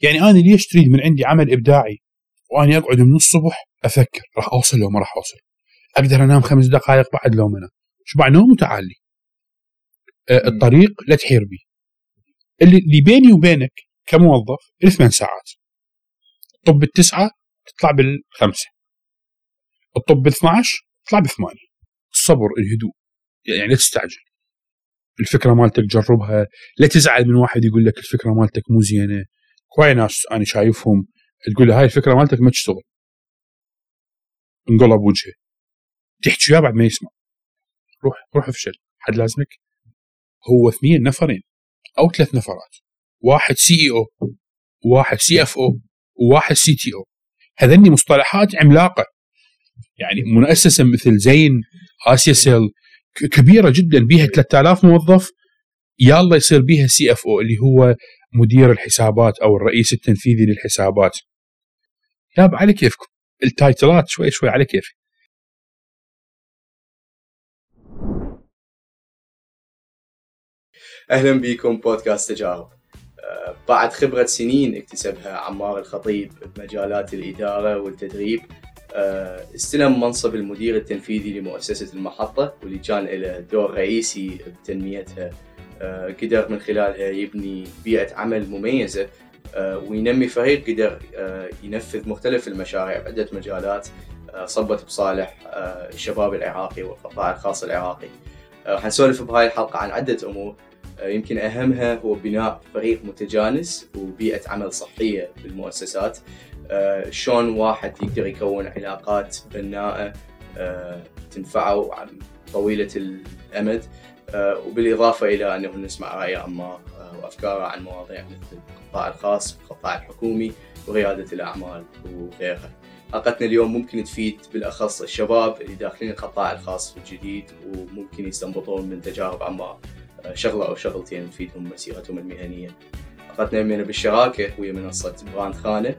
يعني أنا ليش تريد من عندي عمل إبداعي واني أقعد من الصبح أفكر راح أوصل لو ما راح أوصل؟ أقدر أنام خمس دقائق بعد لو ما انام شبع نوم وتعالي آه، الطريق لا تحير بي اللي بيني وبينك كموظف ثمان ساعات. طب التسعة تطلع بالخمسة. الطب ب 12 تطلع بثمانية. الصبر الهدوء. يعني لا تستعجل. الفكرة مالتك جربها لا تزعل من واحد يقول لك الفكرة مالتك مو زينة. أكو هواي ناس أنا شايفهم؟ تقول له هاي الفكرة مالتك ما تشتغل. انقلب وجهه تحكي وياه بعد ما يسمع. روح روح افشل. حد لازمك؟ هو اثنين نفرين أو ثلاث نفرات. واحد CEO وواحد CFO وواحد CTO هذني مصطلحات عملاقة. يعني مؤسسه مثل زين آسيا سيل كبيرة جدا بها 3000 موظف يلا يصير بها CFO اللي هو مدير الحسابات أو الرئيس التنفيذي للحسابات. ياب على كيفكم؟ ال title ات شوي شوي على كيفي. أهلا بكم بودكاست تجارب. آه، بعد خبرة سنين اكتسبها عمار الخطيب بمجالات الإدارة والتدريب آه، استلم منصب المدير التنفيذي لمؤسسة المحطة واللي كان له دور رئيسي بتنميتها قدر من خلالها يبني بيئة عمل مميزة وينمي فريق قدر ينفذ مختلف المشاريع بعدة مجالات صبت بصالح الشباب العراقي والقطاع الخاص العراقي. راح نسولف بهاي الحلقة عن عدة أمور آه، يمكن أهمها هو بناء فريق متجانس وبيئة عمل صحية بالمؤسسات. آه، شلون واحد يقدر يكون علاقات بناءة آه، تنفعه طويلة الأمد. وبالإضافة إلى أنه نسمع رأي عمار وأفكاره عن مواضيع مثل القطاع الخاص والقطاع الحكومي وريادة الأعمال وغيرها حلقتنا اليوم ممكن تفيد بالأخص الشباب اللي داخلين القطاع الخاص الجديد وممكن يستنبطون من تجارب عمار شغلة أو شغلتين تفيدهم مسيرتهم المهنية. عقدنا يمنا بالشراكة وهي منصة براند خانة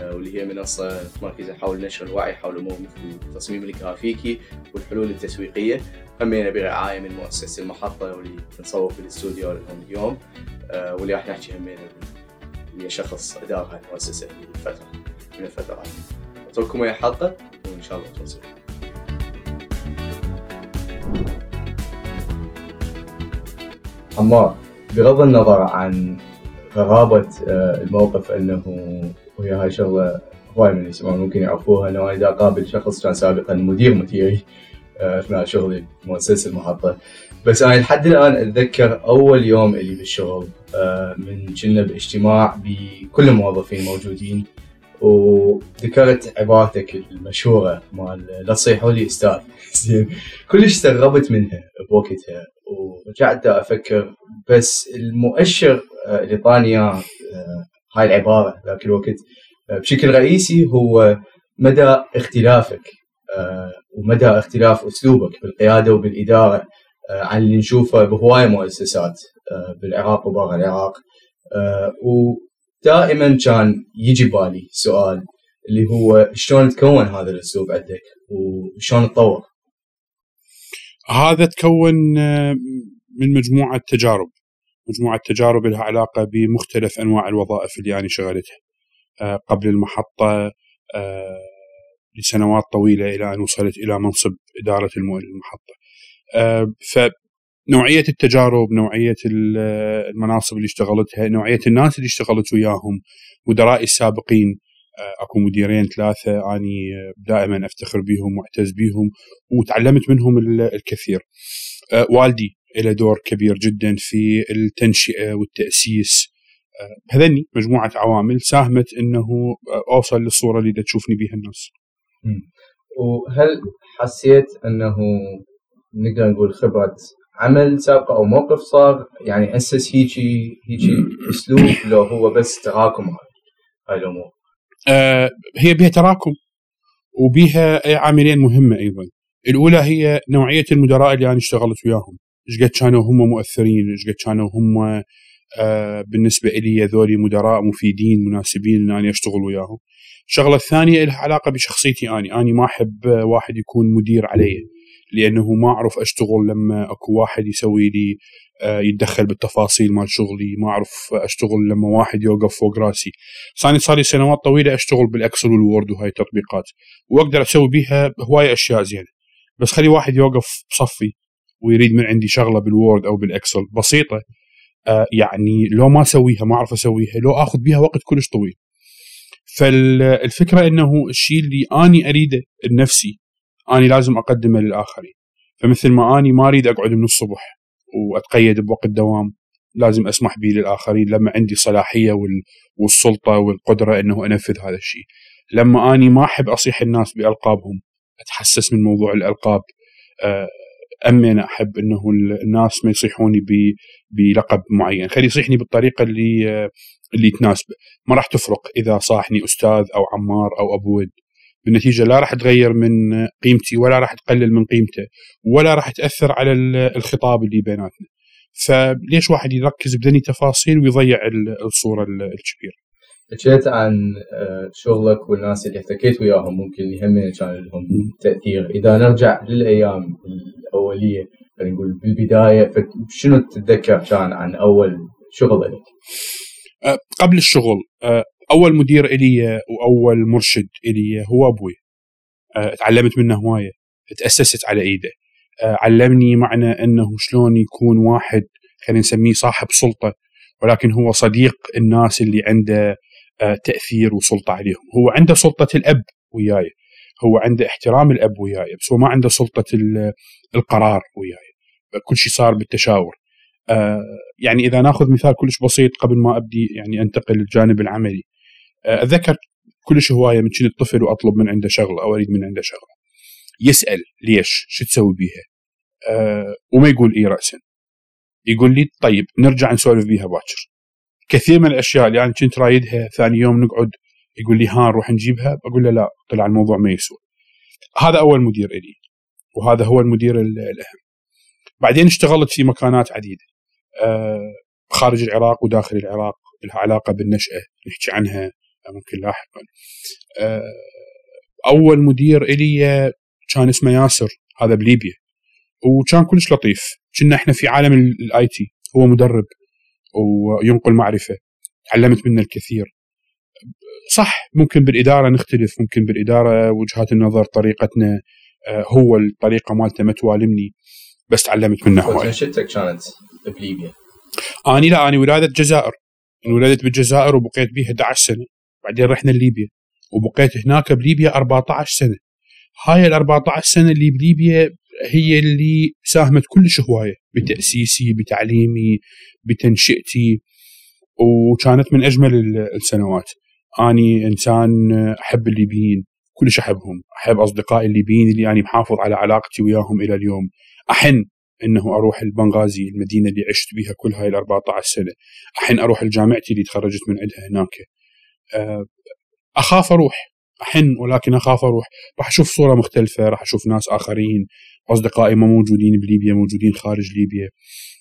آه، واللي هي منصة مركزة حول نشر الوعي حول امور مثل التصميم الجرافيكي والحلول التسويقية همينا برعايه من مؤسسة المحطة واللي نصور في الاستوديو لهم اليوم آه، واللي راح نحكي همينا ويا شخص ادار هاي المؤسسة فترة من الفترات. أترككم ويا الحلقة وإن شاء الله توصلوا. عمار بغض النظر عن غرابة آه، الموقف إنه وهي هاي شغلة هواي من يسمعون ممكن يعرفوها إنه أنا إذا اقابل شخص كان سابقا مدير مديري آه، اثناء شغلي بمؤسسة المحطة بس أنا لحد الآن أتذكر أول يوم اللي بالشغل آه، من كنا باجتماع بكل الموظفين موجودين وذكرت عبارتك المشهورة مال لا تصيحوا لي أستاذ. زين. كلش استغربت منها بوقتها ورجعت أفكر بس المؤشر آه، اللي طاني إياه آه، هاي العبارة ذاك الوقت بشكل رئيسي هو مدى اختلافك ومدى اختلاف أسلوبك بالقيادة وبالإدارة عن اللي نشوفه بهوايه مؤسسات بالعراق وبرا العراق. ودائما كان يجي بالي سؤال اللي هو شلون تكون هذا الأسلوب عندك وشلون تطور؟ هذا تكون آه، من مجموعة تجارب. مجموعة تجارب لها علاقة بمختلف أنواع الوظائف اللي أنا شغلتها. آه، قبل المحطة آه، لسنوات طويلة إلى أن وصلت إلى منصب إدارة المحطة فنوعية التجارب نوعية المناصب اللي اشتغلتها نوعية الناس اللي اشتغلت وياهم مدرائي السابقين آه، أكو مديرين ثلاثة أني آه، دائما أفتخر بهم وأعتز بهم وتعلمت منهم الكثير. آه، والدي له دور كبير جدا في التنشئة والتأسيس هذني مجموعة عوامل ساهمت إنه أوصل للصورة اللي تشوفني بها الناس. وهل حسيت أنه نقدر نقول خبرة عمل سابقه أو موقف صار؟ يعني أسس هيجي هيجي أسلوب لو هو بس تراكم هاي الأمور؟ آه، هي بها تراكم وبها عاملين مهمة أيضا. الأولى هي نوعية المدراء اللي أنا اشتغلت وياهم. إيش قد كانوا هم مؤثرين؟ إيش قد كانوا هم بالنسبة لي ذولي مدراء مفيدين مناسبين ان أنا أشتغل وياهم. الشغلة الثانية لها علاقة بشخصيتي اني اني ما أحب واحد يكون مدير علي لأنه ما أعرف أشتغل لما أكو واحد يسوي لي آه، يتدخل بالتفاصيل مال شغلي ما أعرف أشتغل لما واحد يوقف فوق رأسي. صار صار لي سنوات طويلة أشتغل بال Excel وال Word وهاي التطبيقات وأقدر أسوي بيها هواي أشياء زينة. بس خلي واحد يوقف بصفي ويريد من عندي شغلة بال Word أو بال Excel. بسيطة. آه، يعني لو ما أسويها ما أعرف أسويها لو آخذ بيها وقت كلش طويل. فالفكرة إنه الشيء اللي أني أريده بنفسي أني لازم أقدمه للآخرين. فمثل ما أني ما أريد أقعد من الصبح وأتقيد بوقت دوام لازم أسمح به للآخرين لما عندي صلاحية والسلطة والقدرة إنه أنفذ هذا الشيء. لما أني ما أحب أصيح الناس بألقابهم أتحسس من موضوع الألقاب آه، امن أحب إنه الناس ما يصيحوني بلقب معين. خلي يصيحني بالطريقة اللي اللي تناسبه ما راح تفرق إذا صاحني أستاذ أو عمار أو أبو ود. بالنتيجة لا راح تغير من قيمتي ولا راح تقلل من قيمته ولا راح تأثر على الخطاب اللي بيناتنا. فليش واحد يركز بدني تفاصيل ويضيع الصورة الكبيرة؟ حكيت عن آه، شغلك والناس اللي احتكيت وياهم ممكن هم كان لهم تأثير. إذا نرجع للأيام الأولية خلينا نقول بالبداية شنو تتذكر كان عن أول شغل لك؟ آه، قبل الشغل آه، أول مدير إلي وأول مرشد إلي هو أبوي. تعلمت منه هواية تأسست على إيده. علمني معنى إنه شلون يكون واحد خلينا نسميه صاحب سلطة ولكن هو صديق الناس اللي عنده تأثير وسلطة عليهم. هو عنده سلطة الأب وياي. هو عنده احترام الأب وياي. بس هو ما عنده سلطة القرار وياي. كل شيء صار بالتشاور. آه، يعني إذا ناخذ مثال كلش بسيط قبل ما أبدي يعني أنتقل للجانب العملي. آه، أتذكر كلش هواية من كنت طفل وأطلب من عنده شغلة أو أريد من عنده شغلة. يسأل ليش؟ شو تسوي بيها؟ وما يقول إي راسا. يقول لي طيب نرجع نسولف بيها باكر. كثير من الأشياء اللي أنا كنت رايدها ثاني يوم نقعد يقول لي ها نروح نجيبها أقول له لا طلع الموضوع ما يسوى. هذا أول مدير إلي وهذا هو المدير الأهم. بعدين اشتغلت في مكانات عديدة آه، خارج العراق وداخل العراق لها علاقة بالنشأة نحكي عنها ممكن لاحقا. آه، أول مدير إلي كان اسمه ياسر هذا بليبيا وكان كلش لطيف. كنا إحنا في عالم ال IT هو مدرب. وينقل معرفة. تعلمت منه الكثير. صح ممكن بالإدارة نختلف ممكن بالإدارة وجهات النظر طريقتنا آه، هو الطريقة مالته ما توالمني بس تعلمت منه هواي. نشأتك كانت بليبيا؟ آني لا آني ولادة الجزائر انولدت بالجزائر وبقيت بيها 11 سنة. بعدين رحنا لليبيا. وبقيت هناك بليبيا 14 سنة. هاي ال 14 سنة اللي بليبيا هي اللي ساهمت كلش هواية بتأسيسي بتعليمي بتنشئتي وكانت من أجمل السنوات. أني إنسان أحب الليبيين كلش أحبهم. أحب أصدقائي الليبيين اللي أني محافظ على علاقتي وياهم إلى اليوم. أحن إنه أروح البنغازي المدينة اللي عشت بها كل هاي ال 14 سنة. أحن أروح لجامعتي اللي تخرجت من عندها هناك. آه، أخاف أروح. احن ولكن أخاف أروح. راح أشوف صورة مختلفة راح أشوف ناس آخرين أصدقائي ما موجودين بليبيا موجودين خارج ليبيا.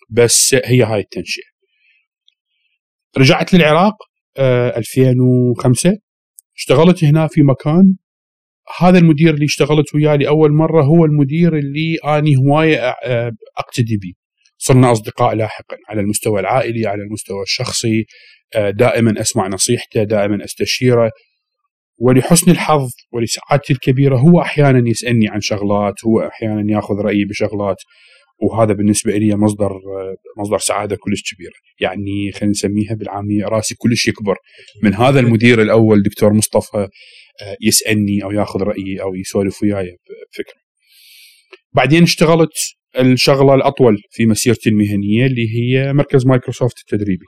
بس هي هاي التنشئة. رجعت للعراق 2005 آه، اشتغلت هنا في مكان. هذا المدير اللي اشتغلت وياه لأول مرة هو المدير اللي أني هواية أقتدي به صرنا أصدقاء لاحقا على المستوى العائلي على المستوى الشخصي. دائما أسمع نصيحته دائما أستشيره. ولحسن الحظ ولسعادتي الكبيرة هو أحيانا يسألني عن شغلات هو أحيانا يأخذ رأيي بشغلات وهذا بالنسبة لي مصدر مصدر سعادة كلش كبيرة يعني خلينا نسميها بالعامية رأسي كلش يكبر من هذا المدير الأول دكتور مصطفى آه، يسألني أو يأخذ رأيي أو يسولف وياي بفكرة. بعدين اشتغلت الشغلة الأطول في مسيرتي المهنية اللي هي مركز مايكروسوفت التدريبي.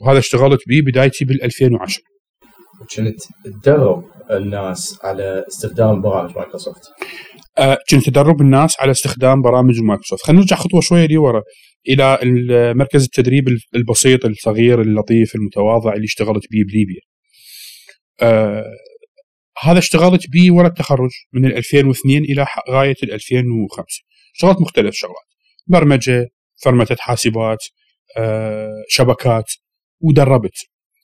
وهذا اشتغلت به بدايتي بال 2010. كنت تدرب الناس على استخدام برامج مايكروسوفت. آه كنت تدرب الناس على استخدام برامج مايكروسوفت، خلينا نرجع خطوة شوية لورا إلى مركز التدريب البسيط الصغير اللطيف المتواضع اللي اشتغلت به بليبيا. آه هذا اشتغلت به ورا التخرج من 2002 إلى غاية 2005 اشتغلت مختلف شغلات برمجة فرمتة حاسبات آه، شبكات ودربت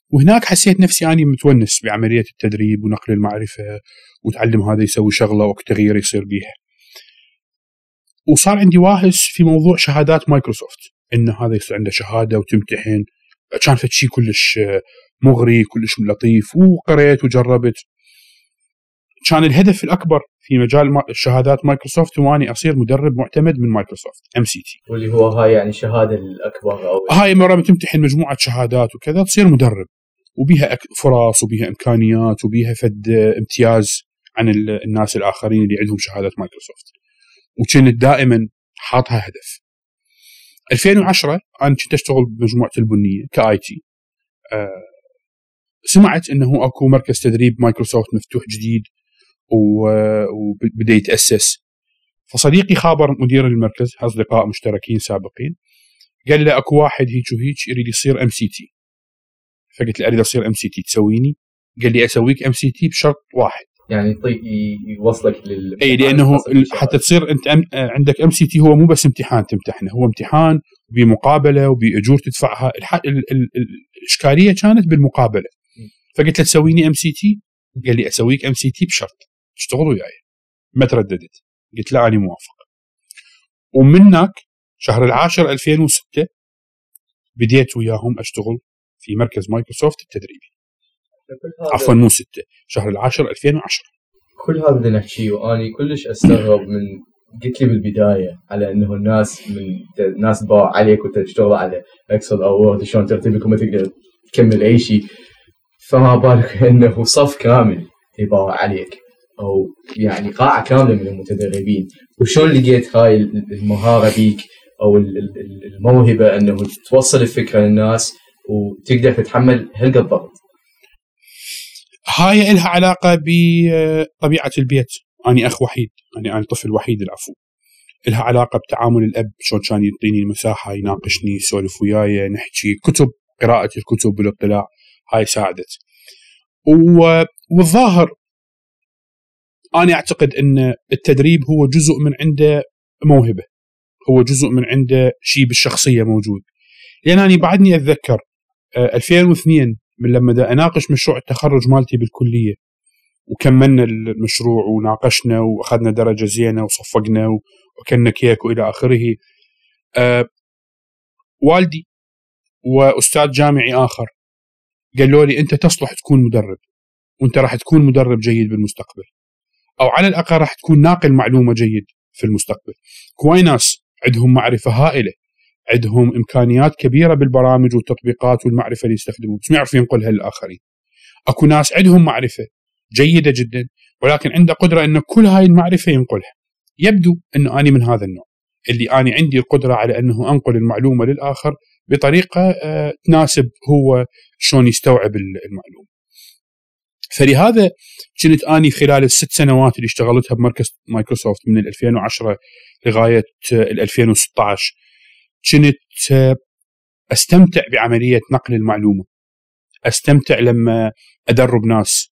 وهناك حسيت نفسي أني متونس بعملية التدريب ونقل المعرفة وتعلم هذا يسوي شغلة وقت تغيير يصير بيها. وصار عندي واهس في موضوع شهادات مايكروسوفت إن هذا يصير عنده شهادة وتمتحن. كان فد شيء كلش مغري كلش لطيف وقريت وجربت. كان الهدف الأكبر في مجال شهادات مايكروسوفت هو اني أصير مدرب معتمد من مايكروسوفت MCT واللي هو هاي يعني الشهادة الأكبر أو هاي مرة تمتحن مجموعة شهادات وكذا تصير مدرب. وبيها فرص وبيها إمكانيات وبيها فد امتياز عن الناس الآخرين اللي عندهم شهاده مايكروسوفت. وكنت دائما حاطها هدف. 2010 أنا كنت أشتغل بمجموعة البنية ك IT أه سمعت إنه أكو مركز تدريب مايكروسوفت مفتوح جديد. وبدا يتأسس. فصديقي خابر مدير المركز أصدقاء مشتركين سابقين قال له أكو واحد هيك وهيك يريد يصير MCT فقلت له أريد أصير MCT تسويني؟ قال لي أسويك MCT بشرط واحد. يعني يعطيك يوصلك لل إي لأنه حتى تصير أنت أم عندك MCT هو مو بس امتحان تمتحنه هو امتحان بمقابلة وبأجور تدفعها. الإشكالية كانت بالمقابلة. فقلت له تسويني MCT قال لي أسويك MCT بشرط. تشتغل وياي ما ترددت. قلت له أنا موافق. ومن هناك شهر العاشر 2006 بديت وياهم أشتغل في مركز مايكروسوفت التدريبي. عفوا مو 6 شهر العاشر 2010 كل هذا اللي نحكيه وأني كلش استغرب من قلت لي بالبداية على إنه الناس من ناس باع عليك وأنت تشتغل على Excel أو Word شلون ترتب لك وما تقدر تكمل أي شيء. فما بالك إنه صف كامل يباع عليك. أو يعني قاعة كاملة من المتدربين. وشلون لقيت هاي المهارة بيك أو الموهبة إنه توصل الفكرة للناس وتقدر تتحمل هالقد ضغط؟ هاي لها علاقة بطبيعه البيت. أني أخ وحيد. يعني أنا طفل وحيد العفو. لها علاقة بتعامل الأب شلون كان يعطيني المساحة يناقشني يسولف وياي نحكي كتب قراءة الكتب والإطلاع. هاي ساعدت. والظاهر أنا أعتقد إن التدريب هو جزء من عنده موهبة هو جزء من عنده شيء بالشخصية موجود. لأن أنا بعدني أتذكر 2002 آه، من لما دا أناقش مشروع التخرج مالتي بالكلية وكملنا المشروع وناقشنا وأخذنا درجة زينة وصفقنا وكلنا كيك وإلى آخره. أه والدي وأستاذ جامعي آخر قالوا لي أنت تصلح تكون مدرب وأنت راح تكون مدرب جيد بالمستقبل. أو على الأقل راح تكون ناقل معلومة جيد في المستقبل. كواي ناس عندهم معرفة هائلة. عندهم إمكانيات كبيرة بالبرامج والتطبيقات والمعرفة اللي يستخدمون. بس ما يعرف ينقلها للآخرين. أكو ناس عندهم معرفة جيدة جدا ولكن عنده قدرة ان كل هاي المعرفة ينقلها. يبدو إنه أني من هذا النوع. اللي أني عندي القدرة على إنه أنقل المعلومة للآخر بطريقة آه، تناسب هو شلون يستوعب المعلومة. فلهذا كنت آني خلال الست سنوات اللي اشتغلتها بمركز مايكروسوفت من 2010 لغاية 2016 كنت أستمتع بعملية نقل المعلومة. أستمتع لما أدرب ناس.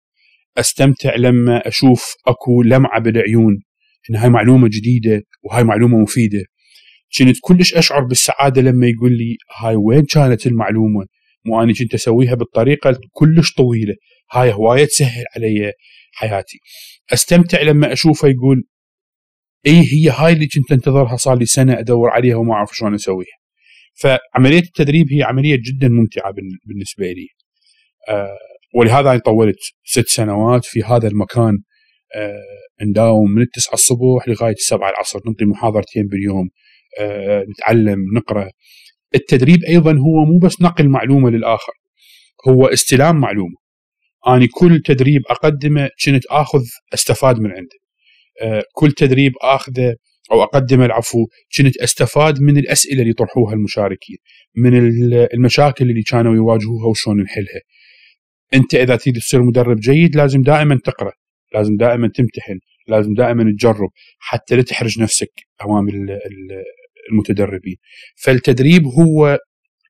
أستمتع لما أشوف أكو لمعة بالعيون إن هاي معلومة جديدة وهاي معلومة مفيدة. كنت كلش أشعر بالسعادة لما يقول لي هاي وين كانت المعلومة؟ مو أنا كنت اسويها بالطريقة كلش طويلة. هاي هواية تسهل علي حياتي. أستمتع لما أشوفه يقول اي هي هاي اللي كنت أنتظرها؟ صار لي سنة أدور عليها وما أعرف شلون أسويها. فعملية التدريب هي عملية جدا ممتعة بالنسبة لي. آه ولهذا أنا طولت ست سنوات في هذا المكان. آه نداوم من التسعة الصبح لغاية السبعة العصر. نعطي محاضرتين باليوم. آه نتعلم نقرأ. التدريب أيضا هو مو بس نقل معلومة للآخر هو استلام معلومة. اني كل تدريب أقدمه كنت آخذ استفاد من عنده. آه، كل تدريب آخذه أو أقدمه العفو كنت استفاد من الأسئلة اللي يطرحوها المشاركين من المشاكل اللي كانوا يواجهوها وشلون نحلها. أنت إذا تريد تصير مدرب جيد لازم دائما تقرأ لازم دائما تمتحن لازم دائما تجرب حتى لا تحرج نفسك أمام المتدربين. فالتدريب هو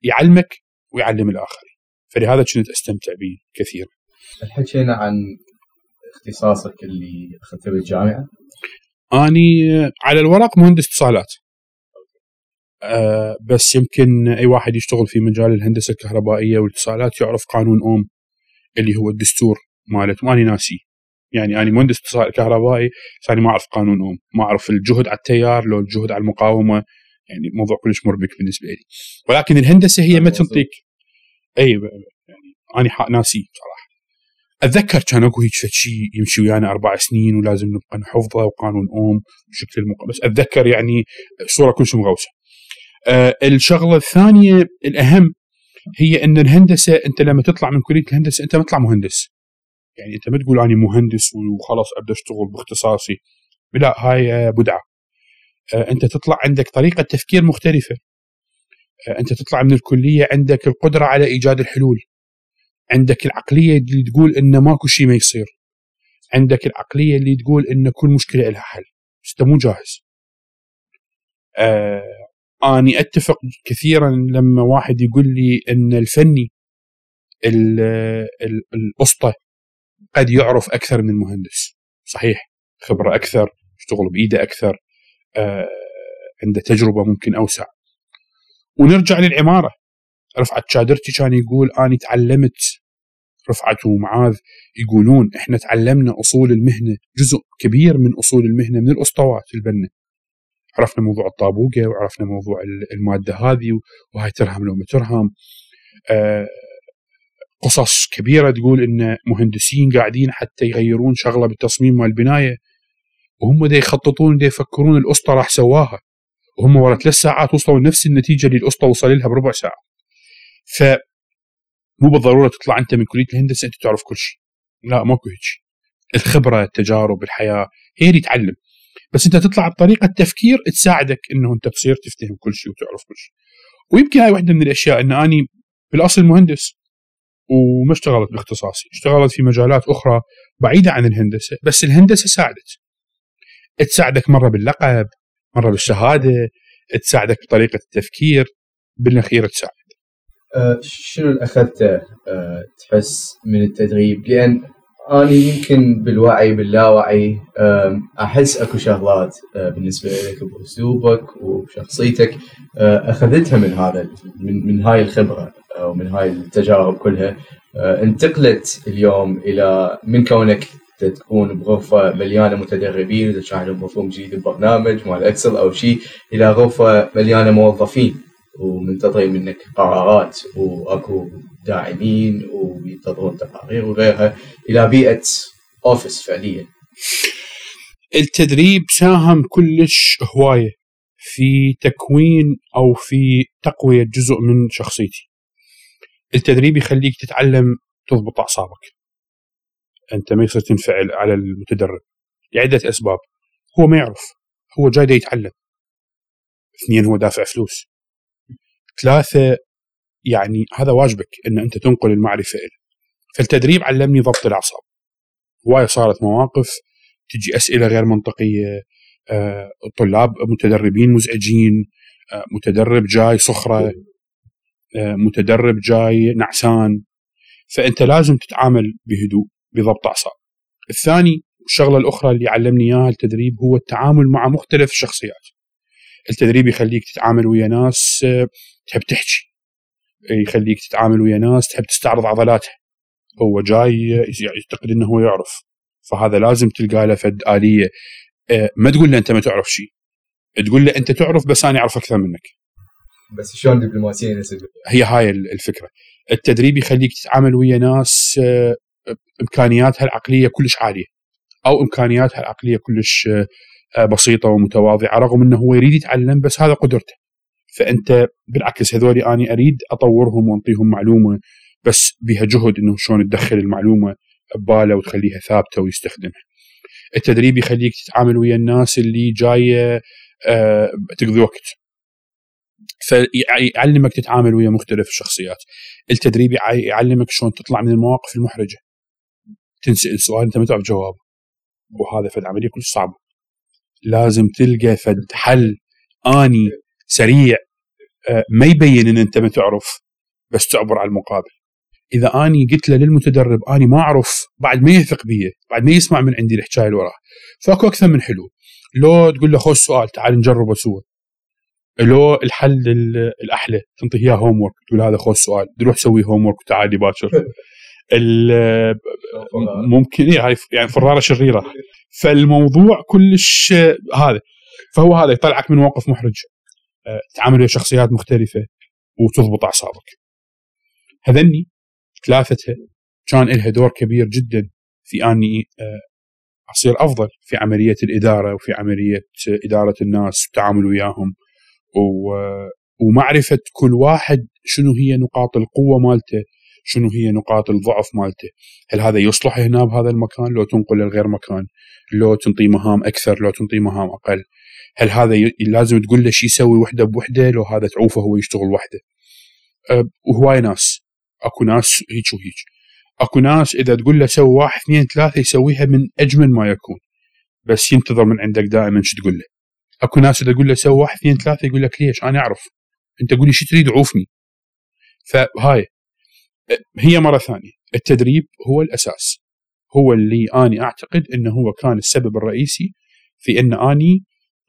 يعلمك ويعلم الآخرين. فلهذا كنت أستمتع به كثيرا. حكينا عن اختصاصك اللي أخذته بالجامعة؟ أني على الورق مهندس اتصالات. أه بس يمكن أي واحد يشتغل في مجال الهندسة الكهربائية والاتصالات يعرف قانون اوم اللي هو الدستور مالت ماني ناسي. يعني أنا مهندس اتصال كهربائي أنا ما أعرف قانون اوم ما أعرف الجهد على التيار لو الجهد على المقاومة يعني موضوع كلش مربك بالنسبة لي ولكن الهندسة هي ما تنطيك أي يعني أنا ناسي صراحة أتذكر كان اكو هيك شيء يمشي ويانا أربع سنين ولازم نبقى نحفظه وقانون اوم وشكل المقا بس أتذكر يعني صورة كلش مغوصة. آه الشغلة الثانية الأهم هي إن الهندسة أنت لما تطلع من كلية الهندسة أنت ما تطلع مهندس. يعني أنت ما تقول أنا مهندس وخلاص أبدأ أشتغل باختصاصي. لا هاي بدعة. آه أنت تطلع عندك طريقة تفكير مختلفة. آه أنت تطلع من الكلية عندك القدرة على إيجاد الحلول. عندك العقلية اللي تقول إن ماكو شيء ما يصير. عندك العقلية اللي تقول إن كل مشكلة لها حل. بس أنت مو جاهز. آه آني أتفق كثيرا لما واحد يقول لي إن الفني الاسطى قد يعرف أكثر من المهندس صحيح خبرة أكثر يشتغل بإيده أكثر. عنده تجربة ممكن أوسع. ونرجع للعمارة. رفعت شادرتي كان يقول اني تعلمت. رفعت ومعاذ يقولون إحنا تعلمنا أصول المهنة جزء كبير من أصول المهنة من الأسطوات البنه عرفنا موضوع الطابوقة وعرفنا موضوع المادة هذه وهاي ترهم لو ترهم. آه قصص كبيرة تقول إن مهندسين قاعدين حتى يغيرون شغلة بالتصميم مال البناية. وهم دا يخططون دا يفكرون الأسطى راح سواها. وهم ورا ثلاث ساعات وصلوا لنفس النتيجة اللي الأسطى وصل لها بربع ساعة. ف مو بالضرورة تطلع أنت من كلية الهندسة أنت تعرف كل شيء. لا ماكو هيك الخبرة التجارب الحياة هي اللي تعلم. بس أنت تطلع بطريقة تفكير تساعدك إنه أنت تصير تفتهم كل شيء وتعرف كل شيء. ويمكن هاي واحدة من الأشياء إن أني بالأصل مهندس وما اشتغلت باختصاصي. اشتغلت في مجالات أخرى بعيدة عن الهندسة بس الهندسة ساعدت. تساعدك مرة باللقب مرة بالشهادة تساعدك بطريقة التفكير بالاخير تساعد. أه شنو اللي اخذته أه تحس من التدريب؟ لأن أنا يمكن بالوعي باللاوعي أه أحس أكو شغلات أه بالنسبة لك بأسلوبك وبشخصيتك أه أخذتها من هذا من من هاي الخبرة أو من هاي التجارب كلها. انتقلت اليوم إلى من كونك تكون بغرفة مليانة متدربين وتشرح مفهوم جديد ببرنامج مال Excel أو شيء إلى غرفة مليانة موظفين ومنتظرين منك قرارات وأكو داعمين وينتظرون تقارير وغيرها إلى بيئة office فعليا. التدريب ساهم كلش هواية في تكوين أو في تقوية جزء من شخصيتي. التدريب يخليك تتعلم تضبط أعصابك. أنت ما يصير تنفعل على المتدرب لعدة أسباب. هو ما يعرف. هو جاي يتعلم. اثنين هو دافع فلوس. ثلاثة يعني هذا واجبك إن أنت تنقل المعرفة له فالتدريب علمني ضبط الأعصاب. هوايه صارت مواقف تجي أسئلة غير منطقية آه، طلاب متدربين مزعجين آه، متدرب جاي صخرة آه، متدرب جاي نعسان. فأنت لازم تتعامل بهدوء. بضبط اعصاب الثاني الشغله الأخرى اللي علمني إياها التدريب هو التعامل مع مختلف الشخصيات. التدريب يخليك تتعامل ويا ناس تحب تحكي. يخليك تتعامل ويا ناس تحب تستعرض عضلاتها. هو جاي يعتقد إنه هو يعرف. فهذا لازم تلقى له فد آلية. آه، ما تقول له أنت ما تعرف شيء تقول له أنت تعرف بس أنا أعرف أكثر منك. بس شلون دبلوماسيا هي هاي الفكرة. التدريب يخليك تتعامل ويا ناس آه، إمكانياتها العقلية كلش عالية أو إمكانياتها العقلية كلش آه، بسيطة ومتواضعة رغم إنه هو يريد يتعلم بس هذا قدرته فأنت بالعكس هذول أني أريد أطورهم وأنطيهم معلومة بس بها جهد إنه شلون تدخل المعلومة بباله وتخليها ثابتة ويستخدمها. التدريب يخليك تتعامل ويا الناس اللي جاية أه تقضي وقت. فيعلمك تتعامل ويا مختلف الشخصيات. التدريب يعلمك شلون تطلع من المواقف المحرجة. تنسال سؤال أنت ما تعرف جوابه. وهذا فد عملية كلش صعبة. لازم تلقى فد حل آني سريع آه، ما يبين إن أنت ما تعرف بس تعبر على المقابل. إذا آني قلت له للمتدرب آني ما أعرف بعد ما يثق بي بعد ما يسمع من عندي الحكاية اللي وراه فاكو أكثر من حلول. لو تقول له خذ سؤال تعال نجربه سوا لو الحل الأحلى تنطيه إياه homework تقول هذا خذ سؤال روح سوي homework وتعال باكر ممكن إيه يعني فرارة شريرة. فالموضوع كلش آه، هذا. فهو هذا يطلعك من موقف محرج. آه، تعامل ويا شخصيات مختلفة وتضبط أعصابك. هذني ثلاثتها كان لها دور كبير جدا في أني آه، أصير أفضل في عملية الإدارة وفي عملية آه، إدارة الناس والتعامل وياهم. و- ومعرفة كل واحد شنو هي نقاط القوة مالته شنو هي نقاط الضعف مالته؟ هل هذا يصلح هنا بهذا المكان لو تنقل لغير مكان؟ لو تنطي مهام أكثر؟ لو تنطي مهام أقل؟ هل هذا ي- لازم تقول له شو يسوي وحدة بوحدة لو هذا تعوفه هو يشتغل وحده؟ أه، وهواي ناس. أكو ناس هيك وهيك أكو ناس إذا تقول له سوي واحد اثنين ثلاثة يسويها من أجمل ما يكون. بس ينتظر من عندك دائما شو تقول له. أكو ناس إذا تقول له سوي واحد اثنين ثلاثة يقول لك ليش؟ أنا أعرف. أنت قول لي شو تريد عوفني فهاي هي مرة ثانية التدريب هو الأساس هو اللي اني أعتقد إنه هو كان السبب الرئيسي في إن أني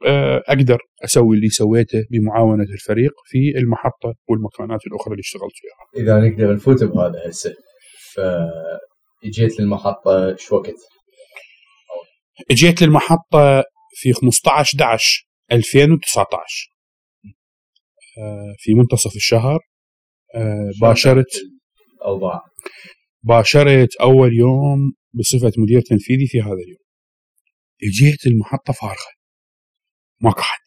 آه، أقدر أسوي اللي سويته بمعاونة الفريق في المحطة والمكانات الأخرى اللي اشتغلت فيها. إذا نقدر نفوت بهذا هسه فاجيت للمحطة شو وقت؟ اجيت للمحطة في 15 11 2019 آه، في منتصف الشهر آه، باشرت الاوضاع باشرت أول يوم بصفة مدير تنفيذي في هذا اليوم. اجيت المحطة فارغة. ما قعد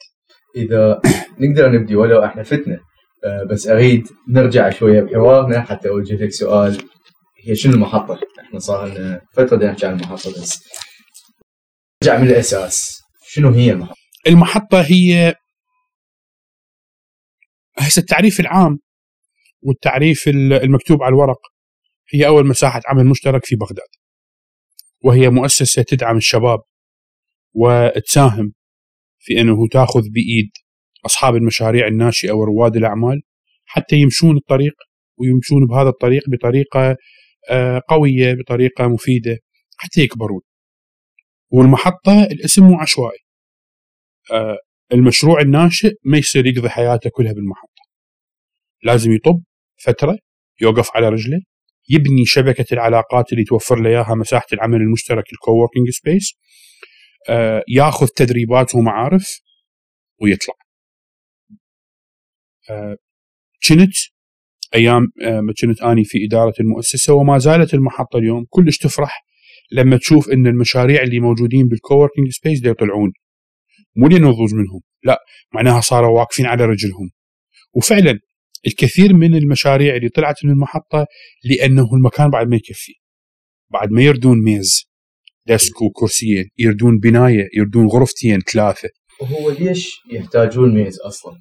إذا نقدر نبدي ولو إحنا فتنا آه، بس أريد نرجع شوية بحوارنا حتى اوجه لك سؤال. هي شنو المحطة؟ إحنا صار لنا فترة نحكي عن المحطه بس. نرجع من الأساس. شنو هي المحطة؟ المحطة هي هسه التعريف العام والتعريف ال- المكتوب على الورق هي أول مساحة عمل مشترك في بغداد. وهي مؤسسة تدعم الشباب وتساهم في أنه تأخذ بإيد أصحاب المشاريع الناشئة ورواد الأعمال حتى يمشون الطريق ويمشون بهذا الطريق بطريقة آه، قوية بطريقة مفيدة حتى يكبرون. والمحطة الاسم مو عشوائي. آه، المشروع الناشئ ما يصير يقضي حياته كلها بالمحطة. لازم يطب فترة يوقف على رجله يبني شبكة العلاقات اللي توفر له إياها مساحة العمل المشترك ال coworking space ياخذ تدريبات ومعارف ويطلع. آه، كنت أيام آه، ما كنت أني في إدارة المؤسسة وما زالت المحطة اليوم كلش تفرح لما تشوف إن المشاريع اللي موجودين بال coworking space يطلعون. مو لنضوج منهم لا معناها صاروا واقفين على رجلهم. وفعلا الكثير من المشاريع اللي طلعت من المحطة لأنه المكان بعد ما يكفي. بعد ما يردون ميز ديسك وكرسيين يردون بناية يردون غرفتين ثلاثة. وهو ليش يحتاجون ميز أصلا؟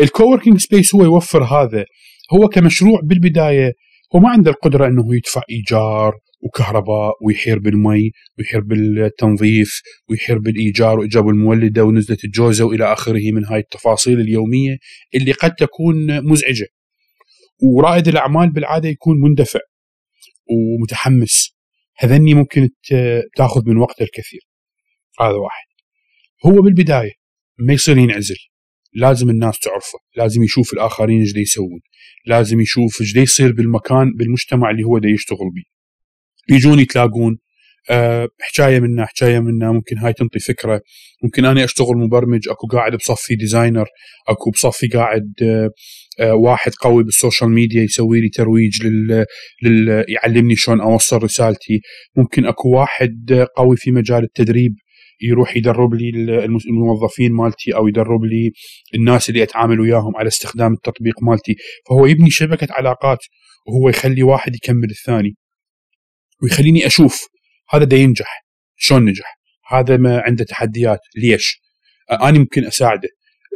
ال coworking space هو يوفر هذا. هو كمشروع بالبداية هو ما عنده القدرة إنه يدفع إيجار وكهرباء ويحير بالمي ويحير بالتنظيف ويحير بالإيجار واجاب المولدة ونزله الجوزة وإلى آخره من هاي التفاصيل اليومية اللي قد تكون مزعجة. ورائد الأعمال بالعادة يكون مندفع ومتحمس هذني ممكن تأخذ من وقته الكثير. هذا واحد. هو بالبداية ما يصير ينعزل لازم الناس تعرفه لازم يشوف الآخرين إيش يسوون لازم يشوف إيش يصير بالمكان بالمجتمع اللي هو دا يشتغل بيه يجون يتلاقون. أه حكاية منا حكاية منا ممكن هاي تنطي فكرة. ممكن أنا أشتغل مبرمج أكو قاعد بصفي designer أكو بصفي قاعد أه واحد قوي بال social media يسوي لي ترويج لل, لل يعلمني شلون أوصل رسالتي. ممكن أكو واحد قوي في مجال التدريب يروح يدرب لي الموظفين مالتي أو يدرب لي الناس اللي أتعامل وياهم على استخدام التطبيق مالتي. فهو يبني شبكة علاقات وهو يخلي واحد يكمل الثاني. ويخليني أشوف هذا دا ينجح شلون نجح هذا ما عنده تحديات ليش؟ آه، أنا ممكن أساعده.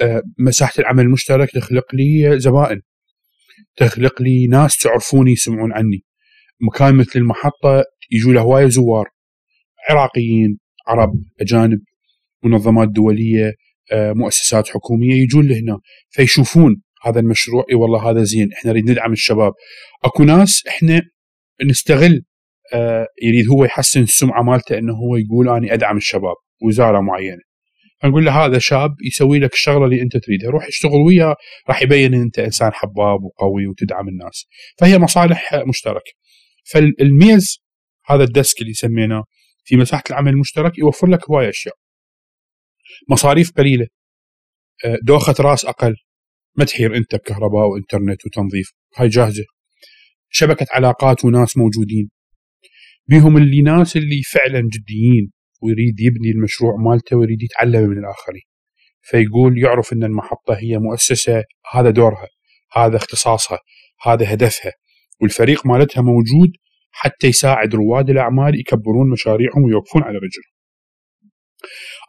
آه، مساحة العمل المشترك تخلق لي زبائن تخلق لي ناس تعرفوني يسمعون عني. مكان مثل المحطة يجوا له هواية زوار عراقيين عرب أجانب منظمات دولية آه، مؤسسات حكومية يجون لهنا فيشوفون هذا المشروع. إي والله هذا زين إحنا نريد ندعم الشباب. أكو ناس إحنا نستغل يريد هو يحسن السمعة مالته إنه هو يقول أنا أدعم الشباب وزارة معينة. فنقول له هذا شاب يسوي لك الشغلة اللي أنت تريدها. روح اشتغل وياه راح يبين إن أنت إنسان حباب وقوي وتدعم الناس. فهي مصالح مشتركة. فالميز هذا الديسك اللي سميناه في مساحة العمل المشترك يوفر لك هواية أشياء. مصاريف قليلة. آه، دوخة رأس أقل. ما تحير أنت بكهرباء وإنترنت وتنظيف. هاي جاهزة. شبكة علاقات وناس موجودين. بيهم اللي ناس اللي فعلا جديين ويريد يبني المشروع مالته ويريد يتعلم من الآخرين فيقول يعرف إن المحطة هي مؤسسة هذا دورها هذا اختصاصها هذا هدفها والفريق مالتها موجود حتى يساعد رواد الأعمال يكبرون مشاريعهم ويوقفون على رجلهم.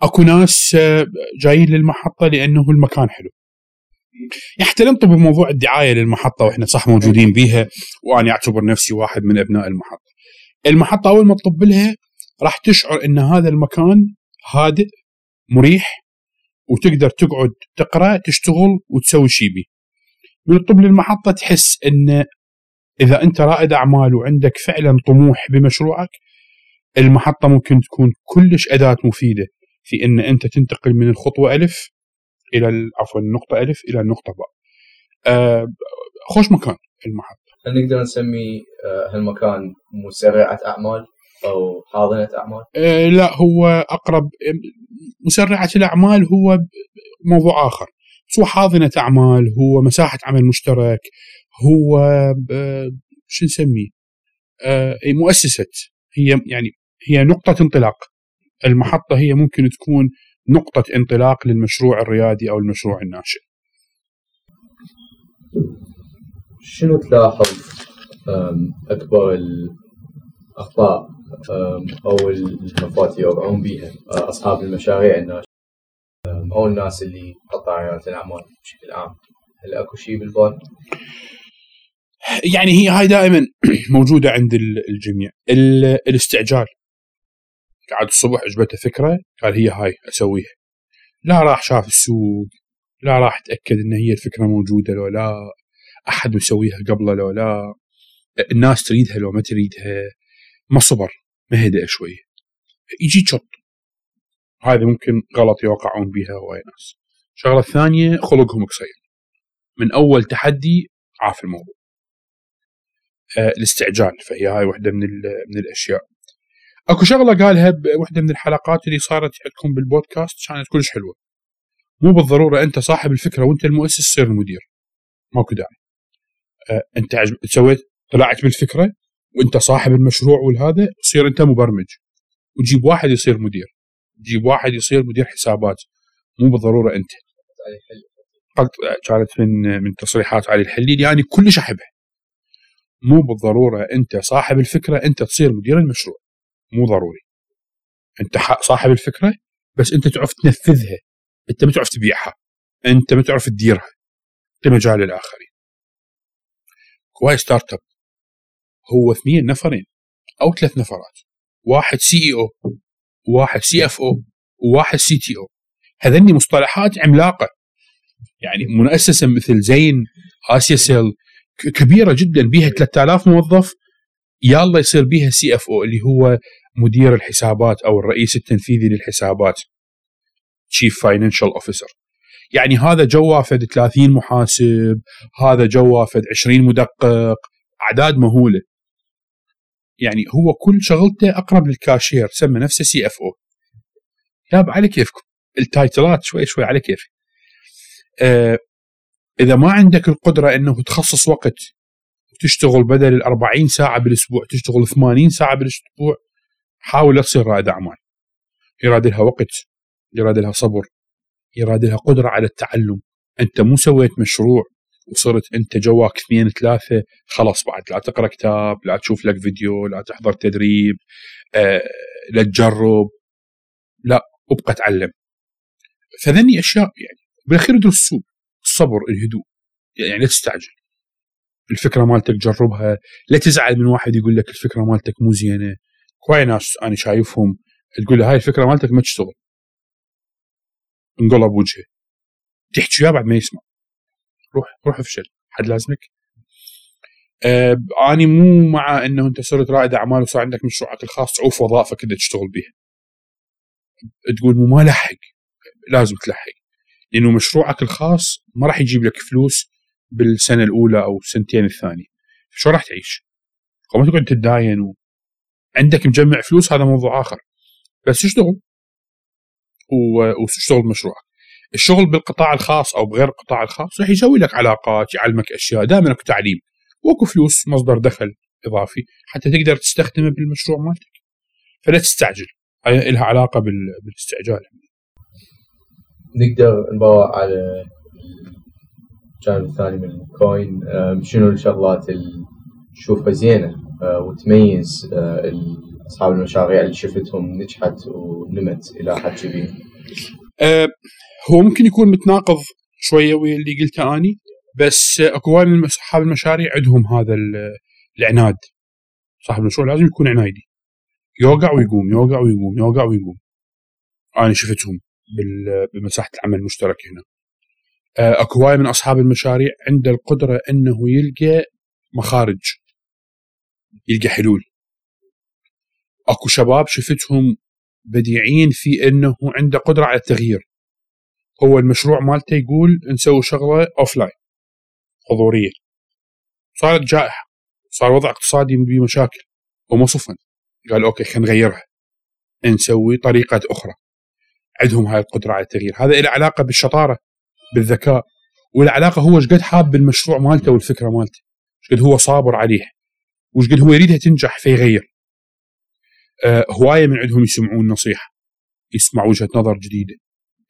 أكو ناس آه، جايين للمحطة لأنه المكان حلو. حتى ننطب بموضوع الدعاية للمحطة وإحنا صح موجودين بيها وأنا أعتبر نفسي واحد من أبناء المحطة. المحطة أول ما تطب لها راح تشعر إن هذا المكان هادئ مريح وتقدر تقعد تقرأ تشتغل وتسوي شيء بيه. من الطب للمحطة تحس إن إذا أنت رائد أعمال وعندك فعلا طموح بمشروعك المحطة ممكن تكون كلش أداة مفيدة في إن أنت تنتقل من الخطوة ألف إلى عفوا النقطه ألف إلى النقطه باء. أه خوش مكان المحطة. هل نقدر نسمي آه، هالمكان مسرعة أعمال أو حاضنة أعمال؟ أه لا هو أقرب مسرعة الأعمال هو موضوع آخر. سوى حاضنة أعمال هو مساحة عمل مشترك هو شو نسميه آه، مؤسسة هي يعني هي نقطة انطلاق المحطة هي ممكن تكون نقطة انطلاق للمشروع الريادي أو المشروع الناشئ شنو تلاحظ أكبر الأخطاء أو المفاتيح يوقعون بها أصحاب المشاريع الناشئه أو الناس اللي قطاع رياده الأعمال بشكل عام؟ هل أكو شيء بالبال؟ يعني هي هاي دائما موجودة عند الجميع. الاستعجال. قاعد الصبح عجبته فكرة قال هي هاي أسويها. لا راح شاف السوق لا راح تأكد إن هي الفكرة موجودة لو لا. أحد مسويها قبله لو لا الناس تريدها لو ما تريدها ما صبر ما هدأ شوية يجي شط هذا ممكن غلط يوقعون بها هواي ناس. الشغله الثانية خلقهم قصير. من أول تحدي عاف الموضوع. آه، الاستعجال فهي هاي واحدة من من الأشياء. أكو شغلة قالها بوحده من الحلقات اللي صارت عندكم بالبودكاست كانت كلش حلوة. مو بالضرورة أنت صاحب الفكرة وأنت المؤسس تصير المدير. ماكو داعي. أنت عجب... سويت طلعت بالفكرة وأنت صاحب المشروع والهذا تصير أنت مبرمج. وتجيب واحد يصير مدير. تجيب واحد يصير مدير حسابات. مو بالضرورة أنت. كانت من من تصريحات علي الحليل يعني كلش احبها مو بالضرورة أنت صاحب الفكرة أنت تصير مدير المشروع. مو ضروري. أنت صاحب الفكرة بس أنت تعرف تنفذها. أنت ما تعرف تبيعها. أنت ما تعرف تديرها. في مجال الآخرين. كواي startup هو اثنين نفرين أو ثلاث نفرات. واحد CEO وواحد CFO وواحد CTO هذني مصطلحات عملاقة. يعني مؤسسه مثل زين آسيا سيل كبيرة جدا بها 3000 موظف. يلا يصير بها CFO اللي هو مدير الحسابات أو الرئيس التنفيذي للحسابات chief financial officer يعني هذا جوا فد 30 محاسب هذا جوا فد 20 مدقق أعداد مهولة. يعني هو كل شغلته أقرب للكاشير سمى نفسه CFO. يابا على كيفكم. ال titles ات شوي شوي على كيفي. آه إذا ما عندك القدرة إنه تخصص وقت وتشتغل بدل ال 40 ساعة بالأسبوع تشتغل 80 ساعة بالأسبوع حاول تصير رائد أعمال. يراد لها وقت يراد لها صبر. يراد لها قدرة على التعلم. أنت مو سويت مشروع وصرت أنت جواك اثنين ثلاثة خلاص بعد لا تقرأ كتاب لا تشوف لك فيديو لا تحضر تدريب آه، لا تجرب لا ابقى تعلم. فذني أشياء يعني بالأخير ادرس السوق الصبر الهدوء يعني لا تستعجل. الفكرة مالتك جربها لا تزعل من واحد يقول لك الفكرة مالتك مو زينة. كواي ناس أنا شايفهم تقول له هاي الفكرة مالتك ما تشتغل. انقلب وجهه تحكي وياه بعد ما يسمع. روح روح افشل. حد لازمك؟ آه آني مو مع إنه أنت صرت رائد أعمال وصار عندك مشروعك الخاص تعوف وظائفك كذا تشتغل بها تقول مو ما لحق. لازم تلحق. لأنه مشروعك الخاص ما راح يجيب لك فلوس بالسنة الأولى أو السنتين الثانية. شو راح تعيش؟ ما تقعد تتداين. عندك مجمع فلوس هذا موضوع آخر. بس اشتغل. وتشتغل مشروعك. الشغل بالقطاع الخاص أو بغير القطاع الخاص راح يسوي لك علاقات يعلمك أشياء دائما أكو تعليم. وأكو فلوس مصدر دخل إضافي حتى تقدر تستخدمه بالمشروع مالتك. فلا تستعجل. هاي لها علاقة بال... بالاستعجال. نقدر نبوع على الجانب الثاني من الكوين. شنو الشغلات اللي تشوفها زينة آه، وتميز آه، اصحاب المشاريع اللي شفتهم نجحت ونمت إلى حد كبير؟ أه هو ممكن يكون متناقض شوية ويا اللي قلته أني بس أكو وايد من أصحاب المشاريع عندهم هذا العناد. صاحب المشروع لازم يكون عنادي يوقع ويقوم يوقع ويقوم يوقع ويقوم. أنا شفتهم بمساحه العمل المشترك هنا. آه، أكو هواي من أصحاب المشاريع عنده القدرة إنه يلقى مخارج يلقى حلول. أكو شباب شفتهم بديعين في إنه عنده قدرة على التغيير. هو المشروع مالته يقول نسوي شغلة offline حضورية. صارت جائحة صار وضع اقتصادي بمشاكل وما صفن قال أوكي خلينا نغيرها. نسوي طريقة أخرى. عندهم هاي القدرة على التغيير. هذا له علاقة بالشطارة بالذكاء والعلاقه هو إيش قد حاب بالمشروع مالته والفكرة مالته. إيش قد هو صابر عليه وايش قد هو يريدها تنجح فيغير. هواية من عندهم يسمعون نصيحة يسمع وجهة نظر جديدة.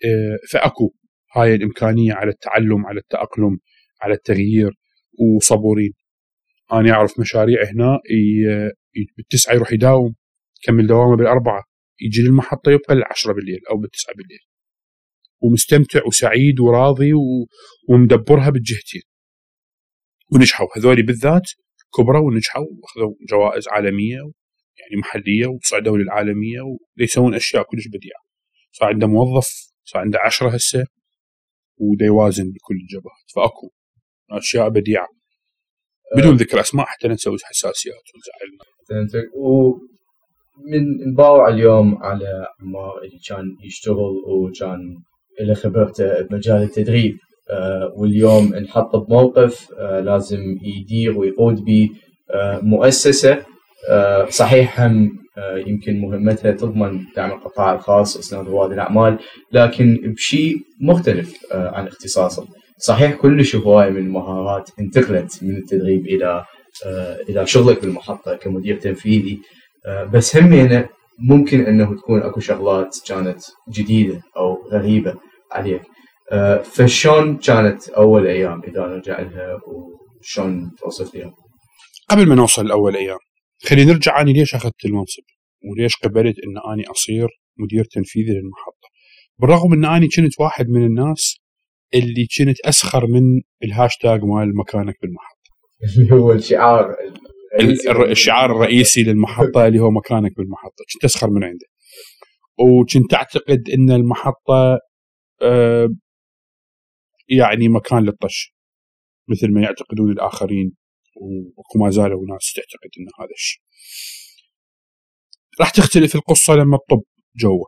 آه فأكو هاي الإمكانية على التعلم على التأقلم على التغيير وصبورين. أنا أعرف مشاريع هنا بالتسعة يروح يداوم يكمل دوامه بالأربعة يجي للمحطة يبقى للعشرة بالليل أو بالتسعة بالليل. ومستمتع وسعيد وراضي ومدبرها بالجهتين. ونجحوا هذولي بالذات كبروا ونجحوا وأخذوا جوائز عالمية يعني محلية وصعدوا للعالميه ويسوون أشياء كلش بديعة. صار عنده موظف صار عنده عشرة هسه ودا يوازن بكل الجبهات فأكو أشياء بديعة. بدون ذكر أسماء حتى نسوي حساسيات ونزعلنا ومن نباوع اليوم على عمار اللي كان يشتغل وكان له خبرته بمجال التدريب آه، واليوم انحط بموقف آه، لازم يدير ويقود به آه، مؤسسة صحيح هم يمكن مهمتها تضمن دعم القطاع الخاص إسناد رواد الأعمال لكن بشيء مختلف عن اختصاصه. صحيح كلش هواي من المهارات انتقلت من التدريب إلى إلى شغلك بالمحطة كمدير تنفيذي. بس همينة ممكن أنه تكون أكو شغلات كانت جديدة أو غريبة عليك. آه، فشون كانت أول أيام إذا نرجع لها وشون توصف فيها؟ قبل ما نوصل لأول أيام خلينا نرجع اني ليش أخذت المنصب وليش قبلت إن اني أصير مدير تنفيذي للمحطة. بالرغم إن اني كنت واحد من الناس اللي كنت أسخر من الهاشتاج مال مكانك بالمحطة. اللي هو الشعار الشعار الرئيسي للمحطة اللي هو مكانك بالمحطة. كنت أسخر من عنده. وكنت أعتقد إن المحطة آه، يعني مكان للطش مثل ما يعتقدون الاخرين وما زالوا ناس تعتقد إن هذا الشيء. راح تختلف القصة لما تطب جوا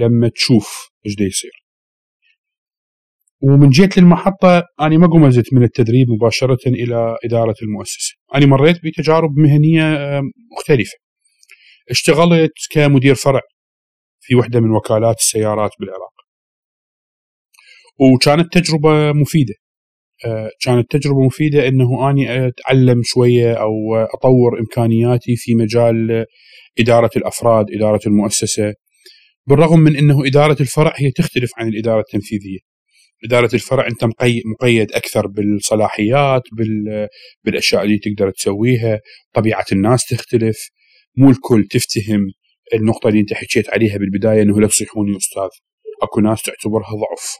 لما تشوف إيش يصير. ومن جيت للمحطه أنا ما قمزت من التدريب مباشرة إلى إدارة المؤسسة، أنا مريت بتجارب مهنية آه، مختلفة. اشتغلت كمدير فرع في وحدة من وكالات السيارات بالعراق. وكانت تجربة مفيدة آه، كانت تجربة مفيدة إنه أني أتعلم شوية أو أطور إمكانياتي في مجال إدارة الأفراد، إدارة المؤسسة بالرغم من إنه إدارة الفرع هي تختلف عن الإدارة التنفيذية. إدارة الفرع أنت مقيد أكثر بالصلاحيات بالأشياء اللي تقدر تسويها، طبيعة الناس تختلف، مو الكل تفتهم النقطة اللي أنت حكيت عليها بالبداية إنه لا تصيحوني أستاذ. أكو ناس تعتبرها ضعف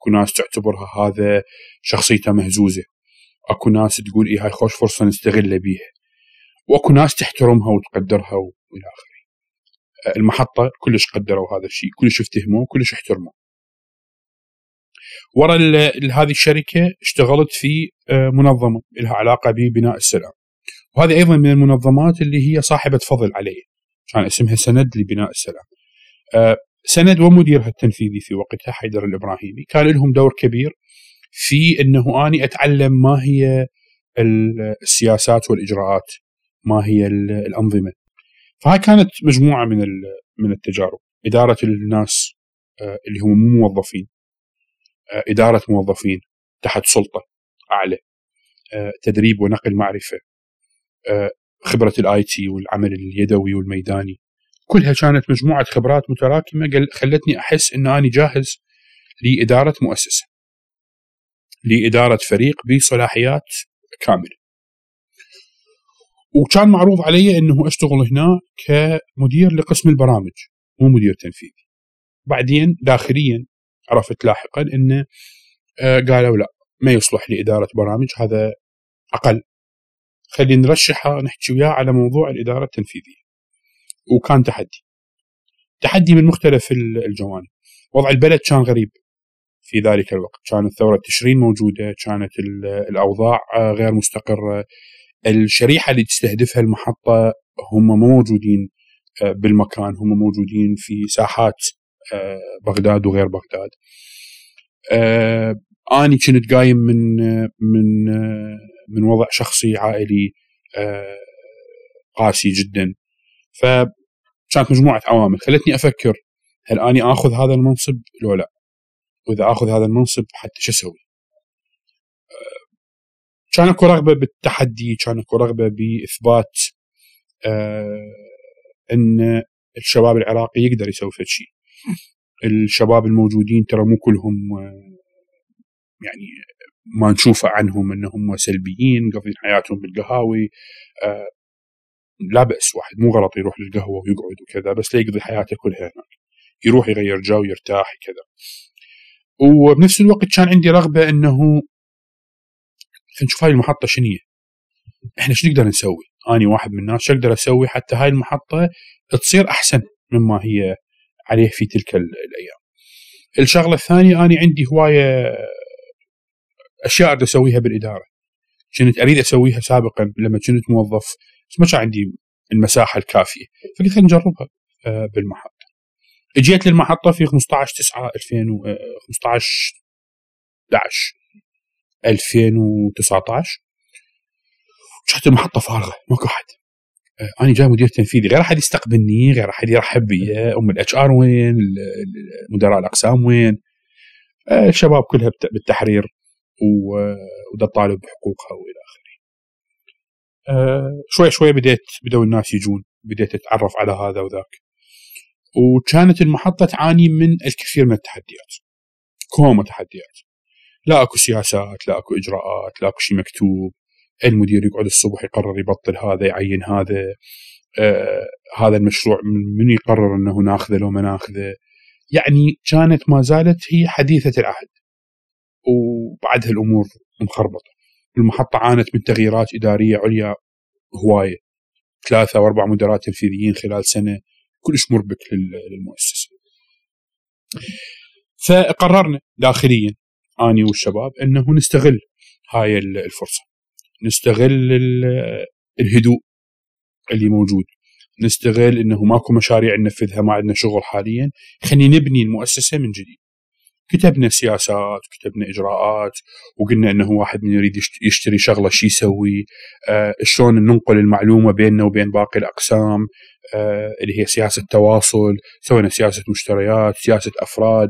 اكو ناس تعتبرها هذا شخصيته مهزوزة. اكو ناس تقول اي هاي خوش فرصة نستغل بيها. واكو ناس تحترمها وتقدرها وإلى آخره. المحطة كلش قدروا هذا الشيء كلش افتهموه كلش احترموه. ورا هذه الشركة اشتغلت في آه، منظمة لها علاقة ببناء السلام. وهذه أيضا من المنظمات اللي هي صاحبة فضل علي كان اسمها سند لبناء السلام. آه، سند ومديرها التنفيذي في وقتها حيدر الإبراهيمي كان لهم دور كبير في إنه أني أتعلم ما هي السياسات والإجراءات ما هي الأنظمة. فهاي كانت مجموعة من من التجارب. إدارة الناس آه، اللي هم مو موظفين آه، إدارة موظفين تحت سلطة أعلى آه، تدريب ونقل معرفة خبرة ال IT والعمل اليدوي والميداني. كلها كانت مجموعة خبرات متراكمة خلتني أحس ان أنا جاهز لإدارة مؤسسة لإدارة فريق بصلاحيات كاملة. وكان معروض علي إنه أشتغل هنا كمدير لقسم البرامج مو مدير تنفيذي. بعدين داخليا عرفت لاحقا انه آه، قالوا لا ما يصلح لإدارة برامج هذا أقل. خلينا نرشحه نحكي وياه على موضوع الإدارة التنفيذية. وكان تحدي. تحدي من مختلف الجوانب. وضع البلد كان غريب في ذلك الوقت. كانت ثورة تشرين موجودة كانت الأوضاع آه، غير مستقرة. الشريحة اللي تستهدفها المحطة هم مو موجودين آه، بالمكان. هم موجودين في ساحات آه، بغداد وغير بغداد. أني كنت قايم من من من وضع شخصي عائلي قاسي جدا. فكانت مجموعة عوامل. خلتني أفكر هل أني آخذ هذا المنصب لو لا؟ وإذا آخذ هذا المنصب حتى شو أسوي؟ كان أكو رغبة بالتحدي كان أكو رغبة بإثبات آه إن الشباب العراقي يقدر يسوي فد شيء الشباب الموجودين ترى مو كلهم آه يعني ما نشوفه عنهم إنهم سلبيين قضين حياتهم بالقهاوي آه لا بأس واحد مو غلط يروح للقهوة ويقعد وكذا بس لا يقضي حياته كلها هناك. يروح يغير جو يرتاح كذا وبنفس الوقت كان عندي رغبة إنه نشوف هاي المحطة هي إحنا شو نقدر نسوي؟ أني واحد من الناس شو أقدر أسوي حتى هاي المحطة تصير أحسن مما هي عليه في تلك الأيام. الشغلة الثانية أني عندي هواية أشياء أريد أسويها بالإدارة. كنت أريد أسويها سابقا لما كنت موظف بس ما كان عندي المساحة الكافية. فقلت خلينا نجربها آه، بالمحطة. اجيت للمحطة في 15 9 2015 11 2019 كانت المحطة فارغة ماكو أحد. آه، أنا جاي مدير تنفيذي غير أحد يستقبلني غير أحد يرحب بي أم ال HR وين مدراء الأقسام وين. آه، الشباب كلها بالتحرير ودا تطالب بحقوقها وإلى آخره. آه، شوي شوي بديت بدأوا الناس يجون بديت أتعرف على هذا وذاك. وكانت المحطة تعاني من الكثير من التحديات. كوما تحديات. لا أكو سياسات لا أكو إجراءات لا أكو شيء مكتوب. المدير يقعد الصبح يقرر يبطل هذا يعين هذا. آه هذا المشروع من يقرر إنه ناخذه لو ما ناخذه. يعني كانت ما زالت هي حديثة العهد. وبعدها الأمور مخربطة. المحطة عانت من تغييرات إدارية عليا هواية ثلاثة واربع مدراء تنفيذيين خلال سنة كلش مربك للمؤسسة. فقررنا داخليا أني والشباب إنه نستغل هاي الفرصة. نستغل الهدوء اللي موجود. نستغل إنه ماكو مشاريع ننفذها ما عندنا شغل حاليا، خلينا نبني المؤسسة من جديد. كتبنا سياسات كتبنا إجراءات وقلنا إنه واحد من يريد يشتري شغلة شو يسوي. آه شلون ننقل المعلومة بيننا وبين باقي الأقسام؟ آه اللي هي سياسة تواصل سوينا سياسة مشتريات سياسة أفراد.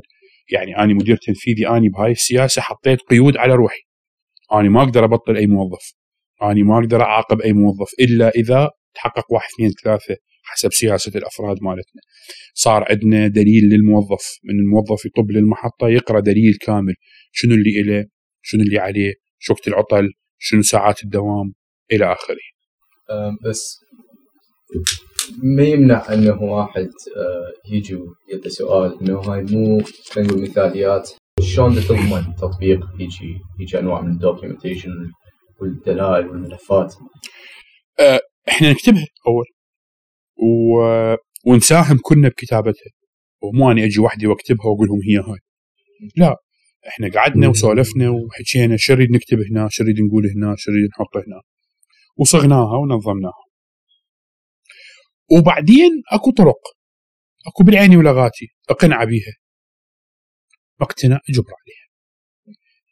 يعني أنا مدير تنفيذي اني بهاي السياسة حطيت قيود على روحي. أنا ما أقدر أبطل أي موظف. أنا ما أقدر أعاقب أي موظف إلا إذا تحقق واحد اثنين ثلاثة. حسب سياسة الأفراد مالتنا. صار عندنا دليل للموظف من الموظف يطب للمحطة يقرأ دليل كامل. شنو اللي له شنو اللي عليه؟ شو وقت العطل؟ شنو ساعات الدوام؟ إلى آخره. بس ما يمنع انه واحد أه، يجي يده سؤال إنه هاي مو خلينا نقول مثاليات. شلون تضمن تطبيق يجي يجي أنواع من الدوكيومنتيشن والدلائل والملفات؟ أه، إحنا نكتبها أول. و... ونساهم كلنا بكتابتها. ومو أني أجي وحدي وأكتبها وأقول لهم هي هاي. لا إحنا قعدنا وسولفنا وحكينا شو نريد نكتب هنا شو نريد نقول هنا شو نريد نحط هنا. وصغناها ونظمناها. وبعدين أكو طرق. أكو بالعيني ولغاتي اقنع بيها. اقتنع اجبر عليها.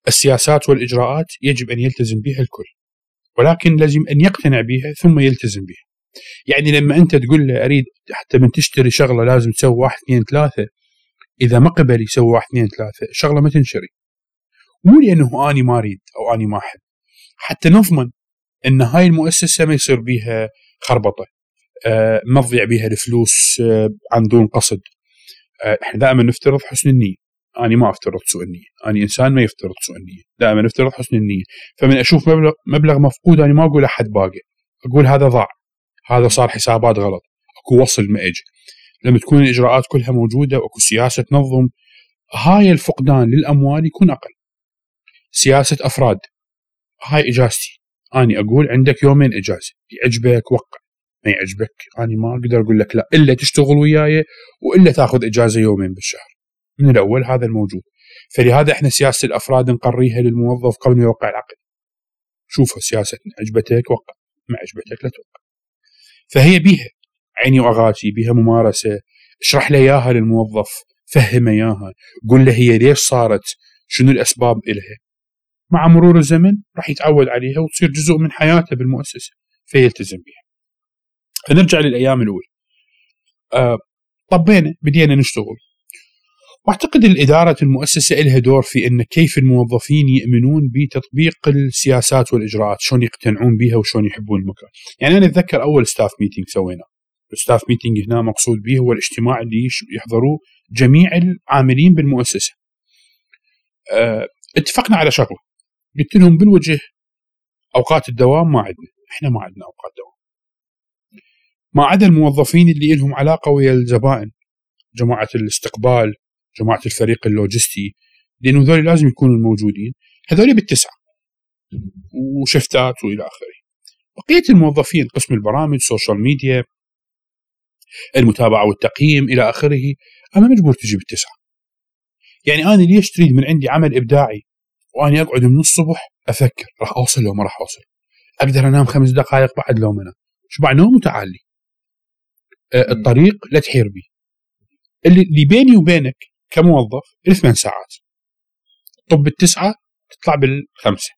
السياسات والإجراءات يجب أن يلتزم بها الكل. ولكن لازم أن يقتنع بها ثم يلتزم بها. يعني لما أنت تقول له أريد حتى من تشتري شغلة لازم تسوي واحد اثنين ثلاثة إذا ما قبل يسوي واحد اثنين ثلاثة الشغلة ما تنشري. مو لأنه أني ما أريد أو أني ما أحب. حتى نضمن إن هاي المؤسسة ما يصير بيها خربطة آه ما تضيع بيها الفلوس آه عن دون قصد. آه إحنا دائما نفترض حسن النية. أنا ما أفترض سوء النية. أنا إنسان ما يفترض سوء النية. دائما نفترض حسن النية. فمن أشوف مبلغ مبلغ مفقود أنا ما أقول أحد باقي. أقول هذا ضاع. هذا صار حسابات غلط. أكو وصل ما اجى لما تكون الإجراءات كلها موجودة وأكو سياسة تنظم هاي الفقدان للأموال يكون أقل. سياسة أفراد. هاي إجازتي. أني أقول عندك يومين إجازة. يعجبك وقع ما يعجبك. أني ما أقدر أقول لك لا. إلا تشتغل وياي وإلا تأخذ إجازة يومين بالشهر. من الأول هذا الموجود. فلهذا إحنا سياسة الأفراد نقريها للموظف قبل ما يوقع العقد. شوفها سياسة عجبتك وقع. ما عجبتك لا توقع. فهي بيها. عيني وأغاتي بيها ممارسة. اشرح له إياها للموظف. فهم إياها. قول له هي ليش صارت؟ شنو الأسباب إلها؟ مع مرور الزمن راح يتعود عليها وتصير جزء من حياته بالمؤسسة. فيلتزم بها فنرجع للأيام الأولى. آه طبينا بدينا نشتغل. واعتقد الإدارة المؤسسة لها دور في إن كيف الموظفين يؤمنون بتطبيق السياسات والإجراءات، شلون يقتنعون بها وشلون يحبون المكان. يعني أنا أتذكر أول staff meeting سويناه. ال staff meeting هنا مقصود به هو الاجتماع اللي يحضروه جميع العاملين بالمؤسسة. أه اتفقنا على شغلة قلت لهم بالوجه أوقات الدوام ما عندنا، إحنا ما عندنا أوقات دوام. ما عدا الموظفين اللي لهم علاقة ويا الزبائن جماعة الاستقبال جماعة الفريق اللوجستي لأنه ذول لازم يكونوا موجودين هذول بالتسعة وشفتات وإلى آخره. بقية الموظفين قسم البرامج social media المتابعة والتقييم إلى آخره أنت مو مجبور تجي بالتسعة. يعني أنا ليش تريد من عندي عمل إبداعي واني أقعد من الصبح أفكر راح أوصل لو ما راح أوصل؟ أقدر أنام خمس دقائق بعد لو ما أنام. شبع نوم وتعالي أه الطريق لا تحير بي. اللي بيني وبينك كموظف ثمان ساعات. طب بالتسعة تطلع بالخمسة.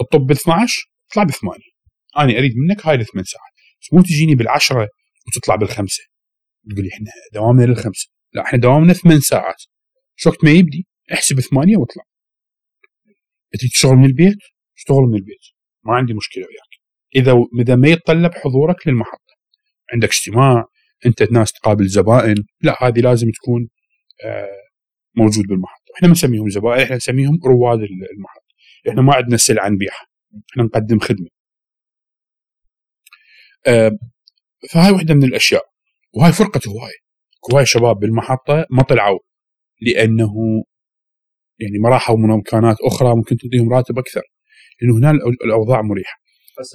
الطب بال 12 تطلع بثمانية أنا أريد منك هاي الثمان ساعات. بس مو تجيني بالعشرة وتطلع بالخمسة. تقول لي إحنا دوامنا للخمسة. لا إحنا دوامنا ثمان ساعات. شو وقت ما يبدي احسب ثمانية واطلع. تريد تشتغل من البيت؟ اشتغل من البيت. ما عندي مشكلة وياك. إذا إذا ما يتطلب حضورك للمحطة. عندك اجتماع أنت ناس تقابل زبائن. لا هذه لازم تكون موجود بالمحطة. إحنا ما نسميهم زبائن إحنا نسميهم رواد المحطة. إحنا ما عندنا سلعه نبيعها إحنا نقدم خدمة. فهاي واحدة من الأشياء. وهاي فرقة هوايه هواي شباب بالمحطة ما طلعوا لأنه يعني ما راحوا من مكانات أخرى ممكن تعطيهم راتب أكثر. لأنه هنا الأوضاع مريحة.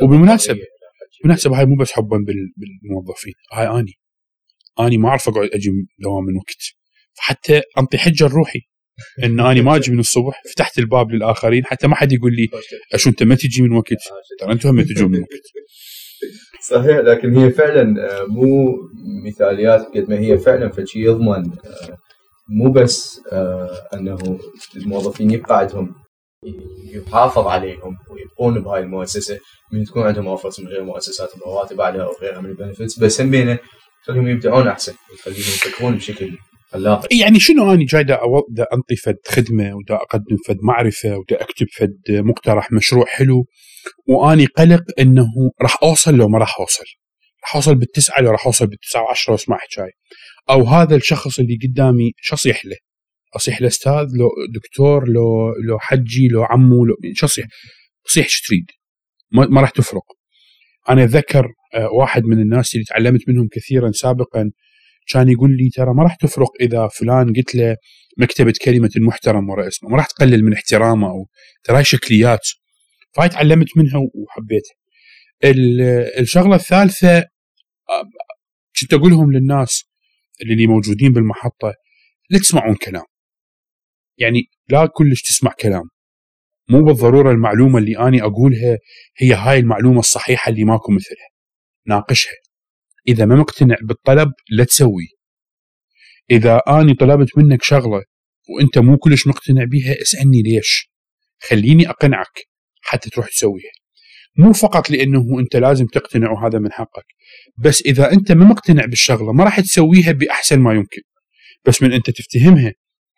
وبالمناسبه بالمناسبه هاي مو بس حبا بالموظفين. هاي أني. أني ما أعرف أقعد أجي دوام من وقت. فحتى انطي حجه لروحي ان اني ما أجي من الصبح فتحت الباب للآخرين حتى ما حد يقول لي أشو أنت ما تجي من وقت؟ ترى أنتم هم تجون من وقت. صحيح لكن هي فعلا مو مثاليات قد ما هي فعلا فشي يضمن مو بس أنه الموظفين يبقى عندهم يحافظ عليهم ويبقون بهاي المؤسسة من تكون عندهم أوفرز من غير مؤسسات الرواتب بعدها أو غيرها من البنفتس بس هم بينه تخليهم يبدعون أحسن وتخليهم يفكرون بشكل خلاق يعني شنو أني جاي دا, دا أنطي فد خدمة ودا أقدم فد معرفة ودا أكتب فد مقترح مشروع حلو وأني قلق إنه راح أوصل لو ما راح أوصل راح أوصل بالتسعة لو راح أوصل بالتسعة وعشرة واسمع حكاي أو هذا الشخص اللي قدامي شو اصيح له؟ أصيح له أستاذ لو دكتور لو لو حجي لو عمو لو شو اصيح؟ اصيح شو تريد؟ ما راح تفرق أنا أتذكر واحد من الناس اللي تعلمت منهم كثيرا سابقا كان يقول لي ترى ما راح تفرق إذا فلان قلت له مكتبة كلمة المحترم ورا اسمه؟ ما راح تقلل من احترامه أو ترى هاي شكليات. فهاي تعلمت منها وحبيتها. الشغلة الثالثة كنت أقولهم للناس اللي موجودين بالمحطة لا تسمعون كلام. يعني لا كلش تسمع كلام. مو بالضرورة المعلومة اللي اني أقولها هي هاي المعلومة الصحيحة اللي ماكو مثلها. ناقشها. إذا ما مقتنع بالطلب لا تسوي. إذا آني طلبت منك شغلة وأنت مو كلش مقتنع بيها اسألني ليش. خليني أقنعك حتى تروح تسويها. مو فقط لأنه أنت لازم تقتنع وهذا من حقك بس إذا أنت ما مقتنع بالشغلة ما راح تسويها بأحسن ما يمكن. بس من أنت تفتهمها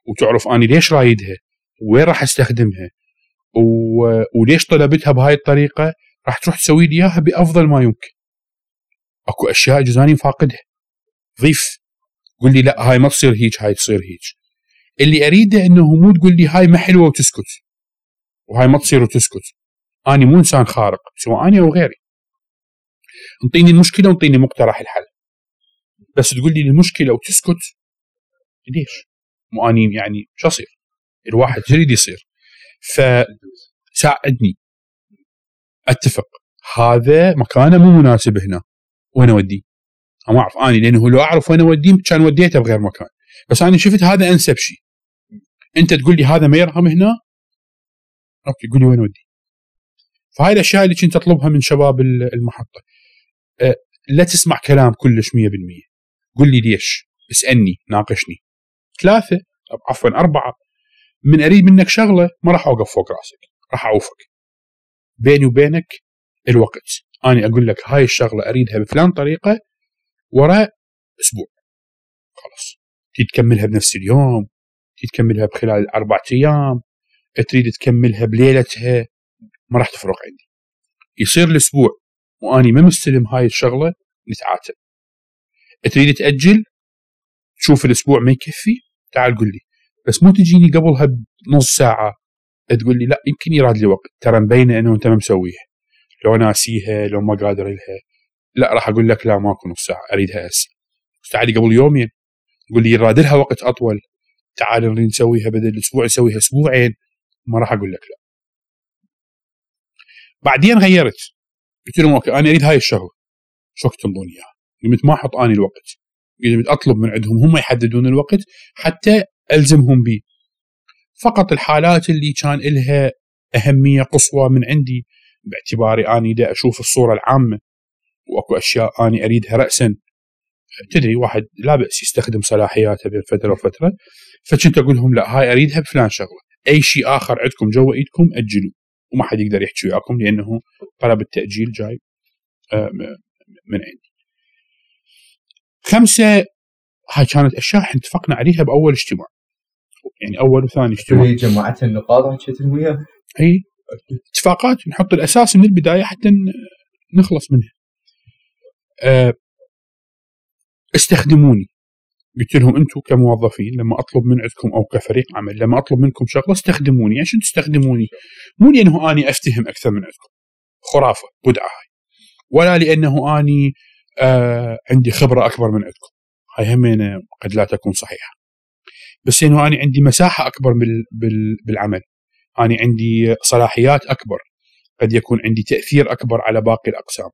وتعرف آني ليش رايدها وين راح أستخدمها و... وليش طلبتها بهاي الطريقة راح تروح تسوي لي إياها بأفضل ما يمكن. اكو اشياء جزاني فاقدها. ضيف قول لي لا هاي ما تصير هيك هاي تصير هيك اللي اريده انه مو تقول لي هاي ما حلوة وتسكت وهاي ما تصير وتسكت. اني مو إنسان خارق سواء اني أو غيري. انطيني المشكلة وانطيني مقترح الحل. بس تقول لي المشكلة وتسكت؟ ليش؟ مو اني يعني شو أصير؟ الواحد يريد يصير. فساعدني. أتفق. هذا مكانه مو مناسب هنا. وين أوديه؟ ما أعرف. أني لأنه لو أعرف وين أوديه كان وديته بغير مكان. بس أنا شفت هذا أنسب شيء. أنت تقول لي هذا ما يرهم هنا؟ okay قول لي وين أوديه. فهاي الأشياء اللي كنت أطلبها من شباب المحطة. أه لا تسمع كلام كلش 100% قل لي ليش؟ اسألني ناقشني. ثلاثة عفوا أربعة. من اريد منك شغلة ما راح أوقف فوق رأسك. راح أعوفك. بيني وبينك الوقت. أنا أقول لك هاي الشغلة أريدها بفلان طريقة وراء أسبوع. خلاص. تكملها بنفس اليوم تكملها بخلال أربع أيام تريد تكملها بليلتها ما راح تفرق عندي. يصير الأسبوع وأني ما مستلم هاي الشغلة نتعاتب. تريد تأجل؟ تشوف الأسبوع ما يكفي؟ تعال قل لي. بس مو تجيني قبلها بنص ساعة تقول لي لا يمكن يراد لي وقت. ترى مبينة أنه أنت ما مسويها. لو ناسيها لو ما قادر لها لا راح أقول لك لا ماكو نص ساعه أريدها هسه. تعالي قبل يومين. تقول لي يراد لها وقت أطول. تعال نريد نسويها بدل أسبوع نسويها أسبوعين. ما راح أقول لك لا. بعدين غيرت. قلت لهم okay أنا أريد هاي الشغلة. شوكت تنطون إياها. قمت ما أحط اني الوقت. قمت أطلب من عندهم هم يحددون الوقت حتى ألزمهم به فقط الحالات اللي كان لها أهمية قصوى من عندي باعتباري أني دا أشوف الصورة العامة وأكو أشياء أني أريدها راسا. تدري واحد لا بأس يستخدم صلاحياته بين فتره وفتره فكنت أقول لهم لا هاي أريدها بفلان شغلة. أي شيء آخر عندكم جوا ايدكم اجلوه وما حد يقدر يحكي وياكم لأنه طلب التأجيل جاي آه، من عندي. خمسة هاي كانت أشياء إحنا اتفقنا عليها بأول اجتماع. يعني أول وثاني اجتماع. هي جمعت النقاط حكيت وياها إي. اتفاقات نحط الأساس من البداية حتى نخلص منها. آه، استخدموني. قلت لهم أنتم كموظفين لما أطلب من عندكم أو كفريق عمل لما أطلب منكم شغلة استخدموني. عشان تستخدموني. مو لأنه أني أفتهم أكثر من عندكم خرافة بدعة هاي. ولا لأنه أني آه عندي خبرة أكبر من عندكم هاي همين قد لا تكون صحيحة. بس إنه أني عندي مساحة أكبر بالعمل. اني عندي صلاحيات أكبر. قد يكون عندي تأثير أكبر على باقي الأقسام.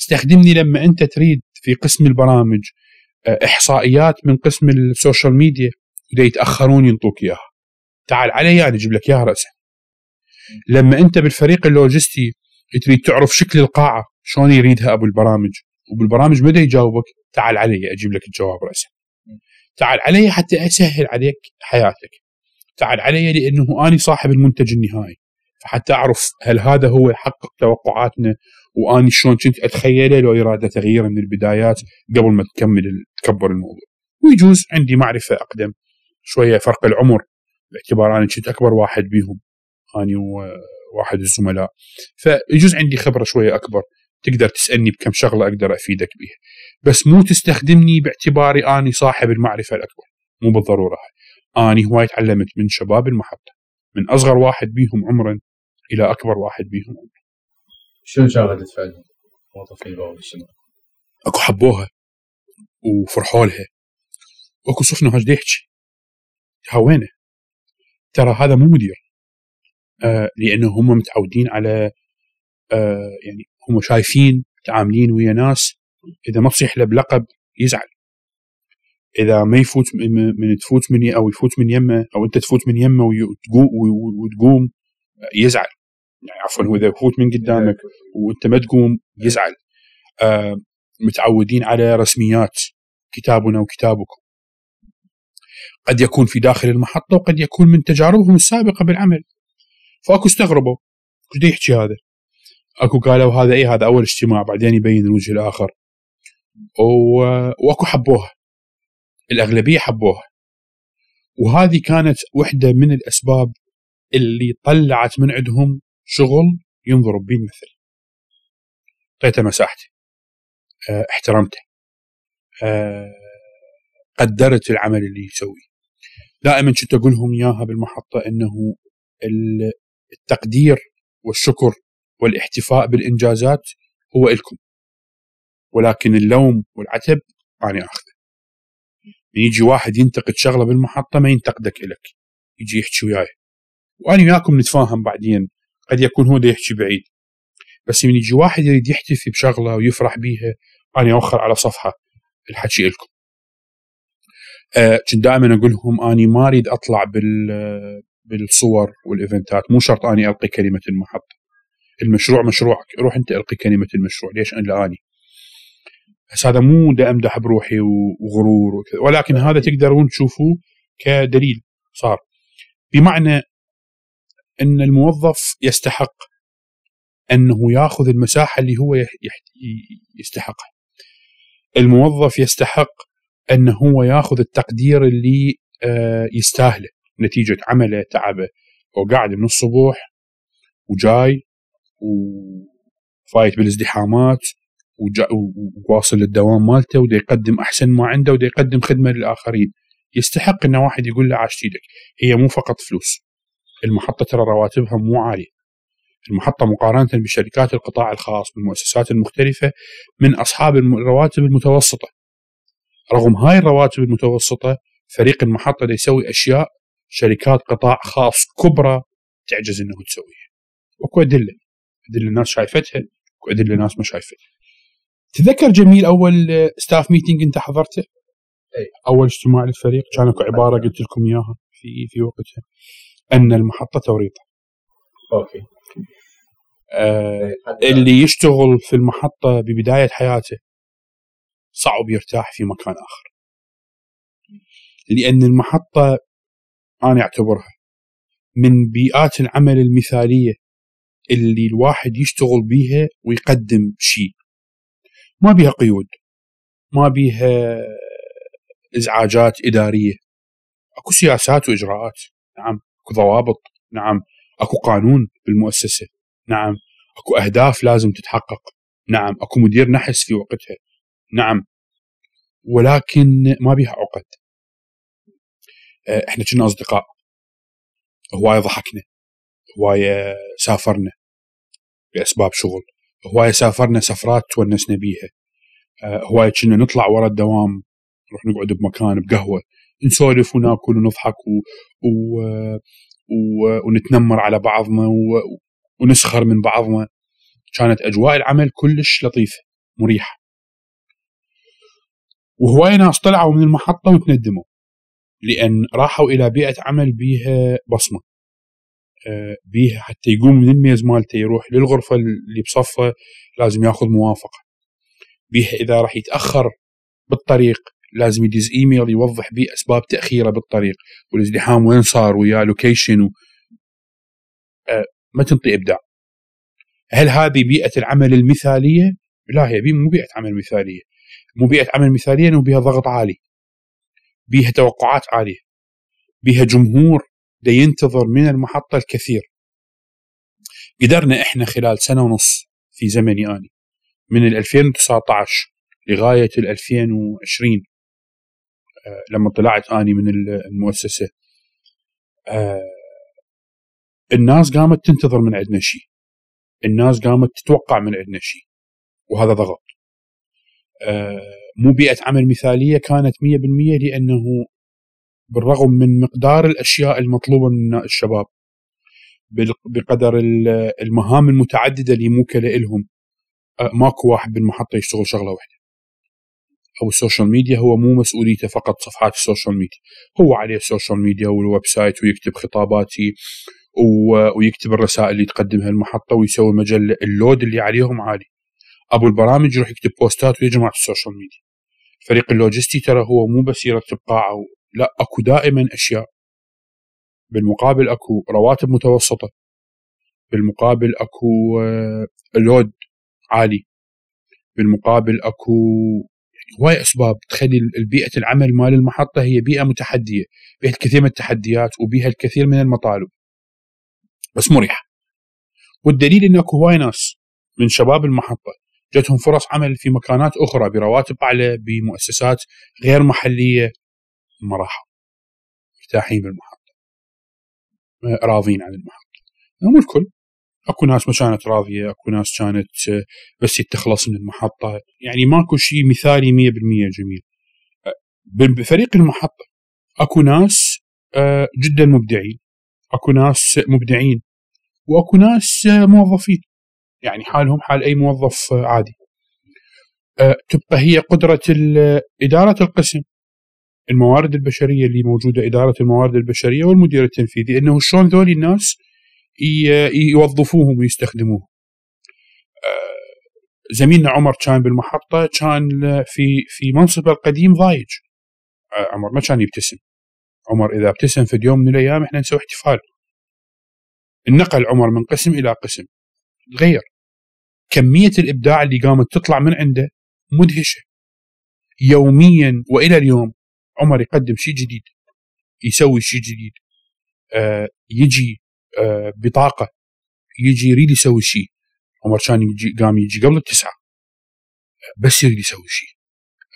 استخدمني لما أنت تريد في قسم البرامج إحصائيات من قسم ال social media ودا يتاخرون ينطوك إياها. تعال علي أنا أجيب لك إياها راسا لما أنت بالفريق اللوجستي تريد تعرف شكل القاعة شلون يريدها أبو البرامج؟ وبالبرامج مدى يجاوبك؟ تعال علي أجيب لك الجواب راسا تعال علي حتى أسهل عليك حياتك. تعال علي لأنه أني صاحب المنتج النهائي. فحتى أعرف هل هذا هو يحقق توقعاتنا وأني شلون كنت أتخيله لو إرادة تغيير من البدايات قبل ما تكمل تكبر الموضوع. ويجوز عندي معرفة أقدم. شوية فرق العمر باعتبار أنا كنت أكبر واحد بيهم أني وواحد الزملاء. فيجوز عندي خبرة شوية أكبر. تقدر تسألني بكم شغلة أقدر أفيدك بها بس مو تستخدمني باعتباري أني صاحب المعرفة الأكبر. مو بالضرورة آني هواي تعلمت من شباب المحطة. من أصغر واحد بيهم عمرا إلى أكبر واحد بيهم عمرا. شنو ردة فعل بأول الاجتماع؟ أكو حبوها وفرحوا لها واكو صفنا هاش يحكي وينه؟ ترى هذا مو مدير. آه لأنه هم متعودين على آه يعني هم شايفين متعاملين ويا ناس. إذا ما تصيح له بلقب يزعل. إذا ما يفوت من تفوت من أو يفوت من يمه أو أنت تفوت من يمه وتقوم يزعل. يعني عفوا هو إذا يفوت من قدامك وأنت ما تقوم يزعل. آه متعودين على رسميات كتابنا وكتابكم. قد يكون في داخل المحطة وقد يكون من تجاربهم السابقة بالعمل. فأكو استغربوا. إيش يحكي هذا؟ أكو قالوا هذا اي هذا أول اجتماع بعدين يبين الوجه الآخر. وأكو حبوها. الأغلبية حبوها. وهذه كانت واحدة من الأسباب اللي طلعت من عندهم شغل ينظر به المثل أعطيته مساحته أه احترمته. أه قدرت العمل اللي يسويه. دائما كنت أقول لهم إياها بالمحطة إنه التقدير والشكر والاحتفاء بالإنجازات هو إلكم. ولكن اللوم والعتب أنا آخذه. يجي واحد ينتقد شغلة بالمحطة ما ينتقدك الك يجي يحكي وياي. وأنا وياكم نتفاهم بعدين. قد يكون هو يحكي بعيد. بس من يجي واحد يريد يحتفي بشغلة ويفرح بيها أنا أوخر على صفحة الحكي لكم أه كنت دائما أقول لهم أني ما أريد أطلع بال بالصور والإيفنتات. مو شرط أني ألقي كلمة المحطة. المشروع مشروعك. روح أنت ألقي كلمة المشروع. ليش الا أني؟ بس هذا مو دا أمدح بروحي وغرور وكذا. ولكن هذا تقدرون تشوفوه كدليل صار. بمعنى أن الموظف يستحق أنه ياخذ المساحة اللي هو يستحقها. الموظف يستحق انه هو ياخذ التقدير اللي آه، يستاهله نتيجة عمله تعبه هو قاعد من الصبح وجاي وفايت بالازدحامات وواصل للدوام مالته ودا يقدم أحسن ما عنده ودا يقدم خدمة للآخرين. يستحق ان واحد يقول له عاش إيدك هي مو فقط فلوس. المحطة ترى رواتبها مو عالية. المحطة مقارنة بشركات القطاع الخاص بالمؤسسات المختلفة من أصحاب الرواتب المتوسطة. رغم هاي الرواتب المتوسطة فريق المحطة يسوي أشياء شركات قطاع خاص كبرى تعجز أنه تسويها. وأكو أدلة. أدلة الناس شايفتها وأدلة الناس ما شايفتها. تذكر جميل أول staff meeting أنت حضرته؟ أي. أول اجتماع للفريق؟ كان أكو عبارة قلت لكم إياها في في وقتها. أن المحطة توريطة. Okay. آه اللي يشتغل في المحطة ببداية حياته صعب يرتاح في مكان آخر. لأن المحطة أنا أعتبرها من بيئات العمل المثالية اللي الواحد يشتغل بيها ويقدم شيء. ما بيها قيود ما بيها إزعاجات إدارية. أكو سياسات وإجراءات نعم. أكو ضوابط نعم. أكو قانون بالمؤسسة نعم. أكو أهداف لازم تتحقق نعم. أكو مدير نحس في وقتها نعم. ولكن ما بيها عقد. آه، إحنا كنا أصدقاء. هواية ضحكنا هواية سافرنا لاسباب شغل. هوايه سافرنا سفرات تونسنا بيها. آه، هوايه كنا نطلع ورا الدوام نروح نقعد بمكان بقهوة نسولف وناكل ونضحك و... و... و... ونتنمر على بعضنا و... ونسخر من بعضنا. كانت أجواء العمل كلش لطيفة مريحة. وهواي ناس طلعوا من المحطة وتندموا لأن راحوا إلى بيئة عمل بيها بصمة. بيها حتى يقوم من الميز مالته يروح للغرفة اللي بصفه لازم ياخذ موافقة. بيها إذا راح يتأخر بالطريق لازم يدز إيميل يوضح بيه أسباب تأخيره بالطريق والازدحام وين صار ويا لوكيشن و... آه، ما تنطي إبداع. هل هذه بيئة العمل المثالية؟ لا هي مو بيئة عمل مثالية. مو بيئة عمل مثالية انه بيها ضغط عالي. بيها توقعات عالية. بيها جمهور ينتظر من المحطة الكثير. قدرنا إحنا خلال سنة ونص في زمني اني من ال 2019 لغاية ال 2020 آه، لما طلعت اني من المؤسسة. آه، الناس قامت تنتظر من عندنا شيء. الناس قامت تتوقع من عندنا شيء وهذا ضغط. آه، مو بيئة عمل مثالية كانت 100% لأنه بالرغم من مقدار الأشياء المطلوبة من الشباب بقدر المهام المتعددة اللي موكله لهم ماكو واحد بالمحطة يشتغل شغلة واحدة. أو ال social media هو مو مسؤوليته فقط صفحات ال social media هو عليه ال social media وال website ويكتب خطاباتي ويكتب الرسائل اللي تقدمها المحطه ويسوي مجلة. ال load اللي عليهم عالي. أبو البرامج يروح يكتب posts ات ويجمع في ال social media فريق اللوجستي ترى هو مو بس يرتب قاعة لا أكو دائما أشياء. بالمقابل أكو رواتب متوسطة. بالمقابل أكو آه، لود عالي. بالمقابل أكو هواي أسباب تخلي البيئة العمل مال المحطة هي بيئة متحدية. بها الكثير من التحديات وبها الكثير من المطالب. بس مريحة. والدليل إن أكو هواي ناس من شباب المحطة جتهم فرص عمل في مكانات أخرى برواتب أعلى بمؤسسات غير محلية. ما راحوا مرتاحين بالمحطة. راضين عن المحطة. مو الكل. أكو ناس ما كانت راضية أكو ناس كانت بس تخلص من المحطة. يعني ماكو شيء مثالي 100% جميل. بفريق المحطة. أكو ناس جدا مبدعين. أكو ناس مبدعين. وأكو ناس موظفين. يعني حالهم حال أي موظف عادي. تبقى هي قدرة إدارة القسم. الموارد البشرية اللي موجودة إدارة الموارد البشرية والمدير التنفيذي إنه شلون ذولي الناس يوظفوهم ويستخدموهم. زميلنا عمر كان بالمحطة كان في في منصبه القديم ضايج. عمر ما كان يبتسم. عمر إذا ابتسم في يوم من الأيام إحنا نسوي احتفال. النقل عمر من قسم إلى قسم. تغير كمية الإبداع اللي قامت تطلع من عنده مدهشة. يوميا وإلى اليوم عمر يقدم شيء جديد يسوي شيء جديد آه يجي آه بطاقة يجي يريد يسوي شيء عمر كان يجي قام يجي قبل التسعة بس يريد يسوي شيء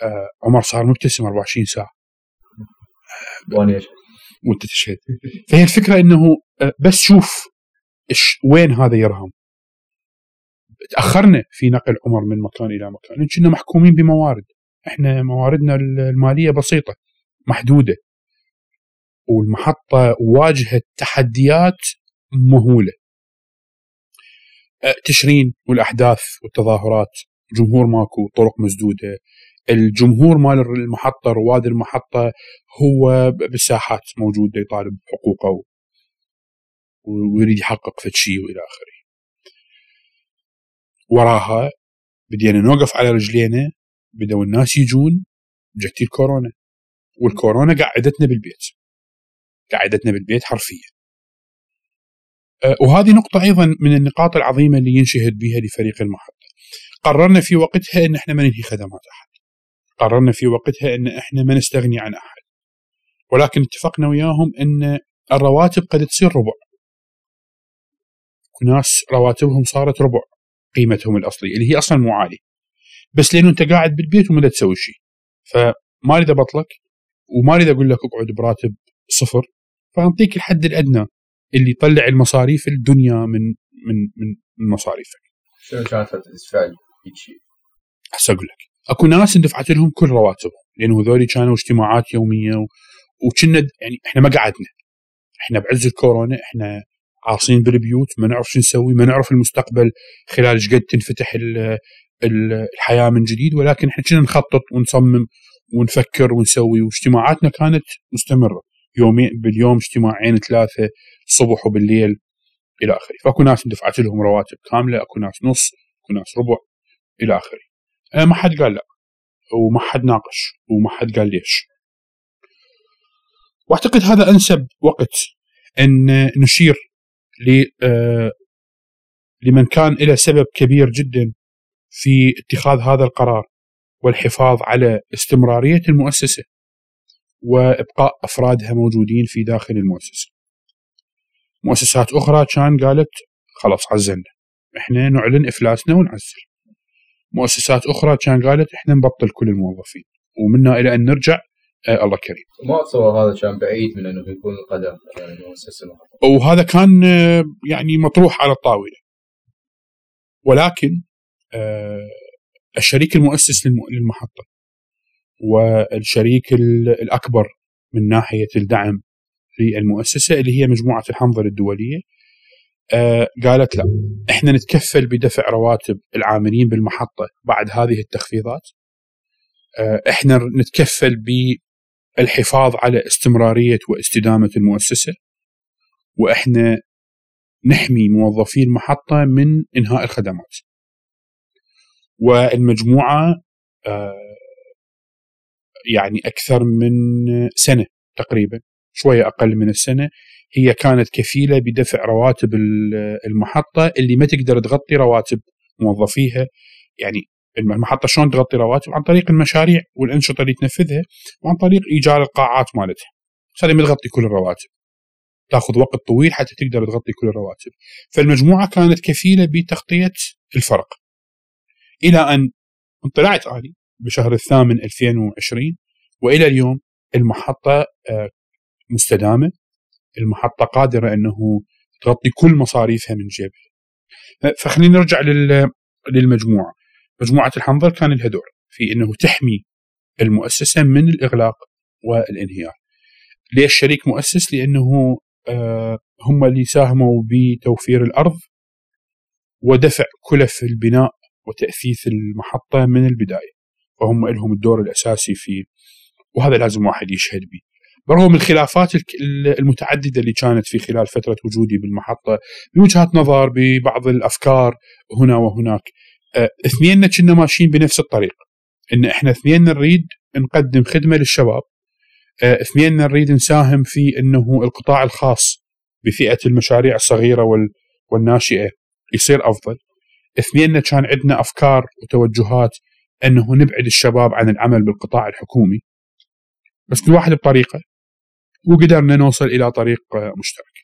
آه عمر صار مبتسم 24 ساعة. وأنا وانت تشهد فهي الفكرة إنه آه، بس شوف إش وين هذا يرهم. تأخرنا في نقل عمر من مكان إلى مكان كنا محكومين بموارد. إحنا مواردنا المالية بسيطة. محدودة. والمحطة واجهت تحديات مهولة. أه، تشرين والأحداث والتظاهرات. جمهور ماكو طرق مسدودة. الجمهور مال المحطة رواد المحطة هو بالساحات موجود يطالب بحقوقه ويريد يحقق فد شيء وإلى آخره. وراها بدينا نوقف على رجلينا بدأوا الناس يجون جت الكورونا. والكورونا قعدتنا بالبيت. قعدتنا بالبيت حرفيا. أه، وهذه نقطة أيضا من النقاط العظيمة اللي ينشهد بها لفريق المحطة. قررنا في وقتها أن إحنا ما ننهي خدمات أحد. قررنا في وقتها أن إحنا ما نستغني عن أحد. ولكن اتفقنا وياهم أن الرواتب قد تصير ربع. ناس رواتبهم صارت ربع قيمتهم الأصلية اللي هي أصلا مو عالية. بس لأنه أنت قاعد بالبيت وما تسوي شيء. فما أريد أبطلك وما أريد أقول لك اقعد براتب صفر فأعطيك الحد الأدنى اللي يطلع المصاريف الدنيا من من من مصاريفك. شنو كانت ردة فعل شيء؟ هسه أقول لك أكو ناس اندفعت لهم كل رواتبهم لأنه هذول كانوا اجتماعات يومية و... وكنا يعني إحنا ما قعدنا إحنا بعز الكورونا إحنا عاصين بالبيوت ما نعرف شو نسوي ما نعرف المستقبل خلال إيش قد تنفتح الحياة من جديد ولكن إحنا كنا نخطط ونصمم ونفكر ونسوي. واجتماعاتنا كانت مستمرة. يومين باليوم اجتماعين ثلاثة الصبح وبالليل إلى آخره. فأكو ناس دفعت لهم رواتب كاملة أكو ناس نص أكو ناس ربع إلى آخره. أه، ما حد قال لا وما حد ناقش وما حد قال ليش. وأعتقد هذا أنسب وقت إن نشير ل أه، لمن كان له سبب كبير جدا في اتخاذ هذا القرار. والحفاظ على استمرارية المؤسسة وإبقاء أفرادها موجودين في داخل المؤسسة. مؤسسات أخرى كان قالت خلاص عزلنا إحنا نعلن إفلاسنا ونعزل. مؤسسات أخرى كان قالت إحنا نبطل كل الموظفين ومنا إلى أن نرجع آه الله كريم. ما أتصور هذا كان بعيد من أنه يكون القدم المؤسسة وهذا كان آه يعني مطروح على الطاولة. ولكن آه الشريك المؤسس للمحطة والشريك الأكبر من ناحية الدعم للمؤسسة اللي هي مجموعة الحنظلة الدولية. آه قالت لا إحنا نتكفل بدفع رواتب العاملين بالمحطة بعد هذه التخفيضات. آه إحنا نتكفل بالحفاظ على استمرارية واستدامة المؤسسة وإحنا نحمي موظفي المحطة من إنهاء الخدمات. والمجموعة آه يعني أكثر من سنة تقريبا شوية أقل من السنة. هي كانت كفيلة بدفع رواتب ال- المحطة اللي ما تقدر تغطي رواتب موظفيها. يعني المحطة شلون تغطي رواتب؟ عن طريق المشاريع والأنشطة اللي تنفذها وعن طريق إيجار القاعات مالتها. هذه ما تغطي كل الرواتب. تأخذ وقت طويل حتى تقدر تغطي كل الرواتب. فالمجموعة كانت كفيلة بتغطية الفرق. إلى أن انطلعت اني بشهر الثامن 2020 وإلى اليوم المحطة آه، مستدامة المحطة قادرة إنه تغطي كل مصاريفها من جيبها. فخلينا نرجع لل- للمجموعة. مجموعة الحنظل كان لها دور في إنه تحمي المؤسسة من الإغلاق والانهيار. ليش شريك مؤسس؟ لأنه آه، هم اللي ساهموا بتوفير الأرض ودفع كلف البناء وتأثيث المحطة من البداية فهم لهم الدور الأساسي في وهذا لازم واحد يشهد به. برغم الخلافات المتعددة اللي كانت في خلال فترة وجودي بالمحطة. بوجهات نظر ببعض الأفكار هنا وهناك. اثنيننا كنا ماشيين بنفس الطريق. إن إحنا اثنين نريد نقدم خدمة للشباب. آه، اثنين نريد نساهم في إنه القطاع الخاص بفئة المشاريع الصغيرة وال- والناشئة يصير أفضل. اثنين كان عندنا أفكار وتوجهات أنه نبعد الشباب عن العمل بالقطاع الحكومي بس كل واحد بطريقة وقدرنا نوصل إلى طريق مشترك.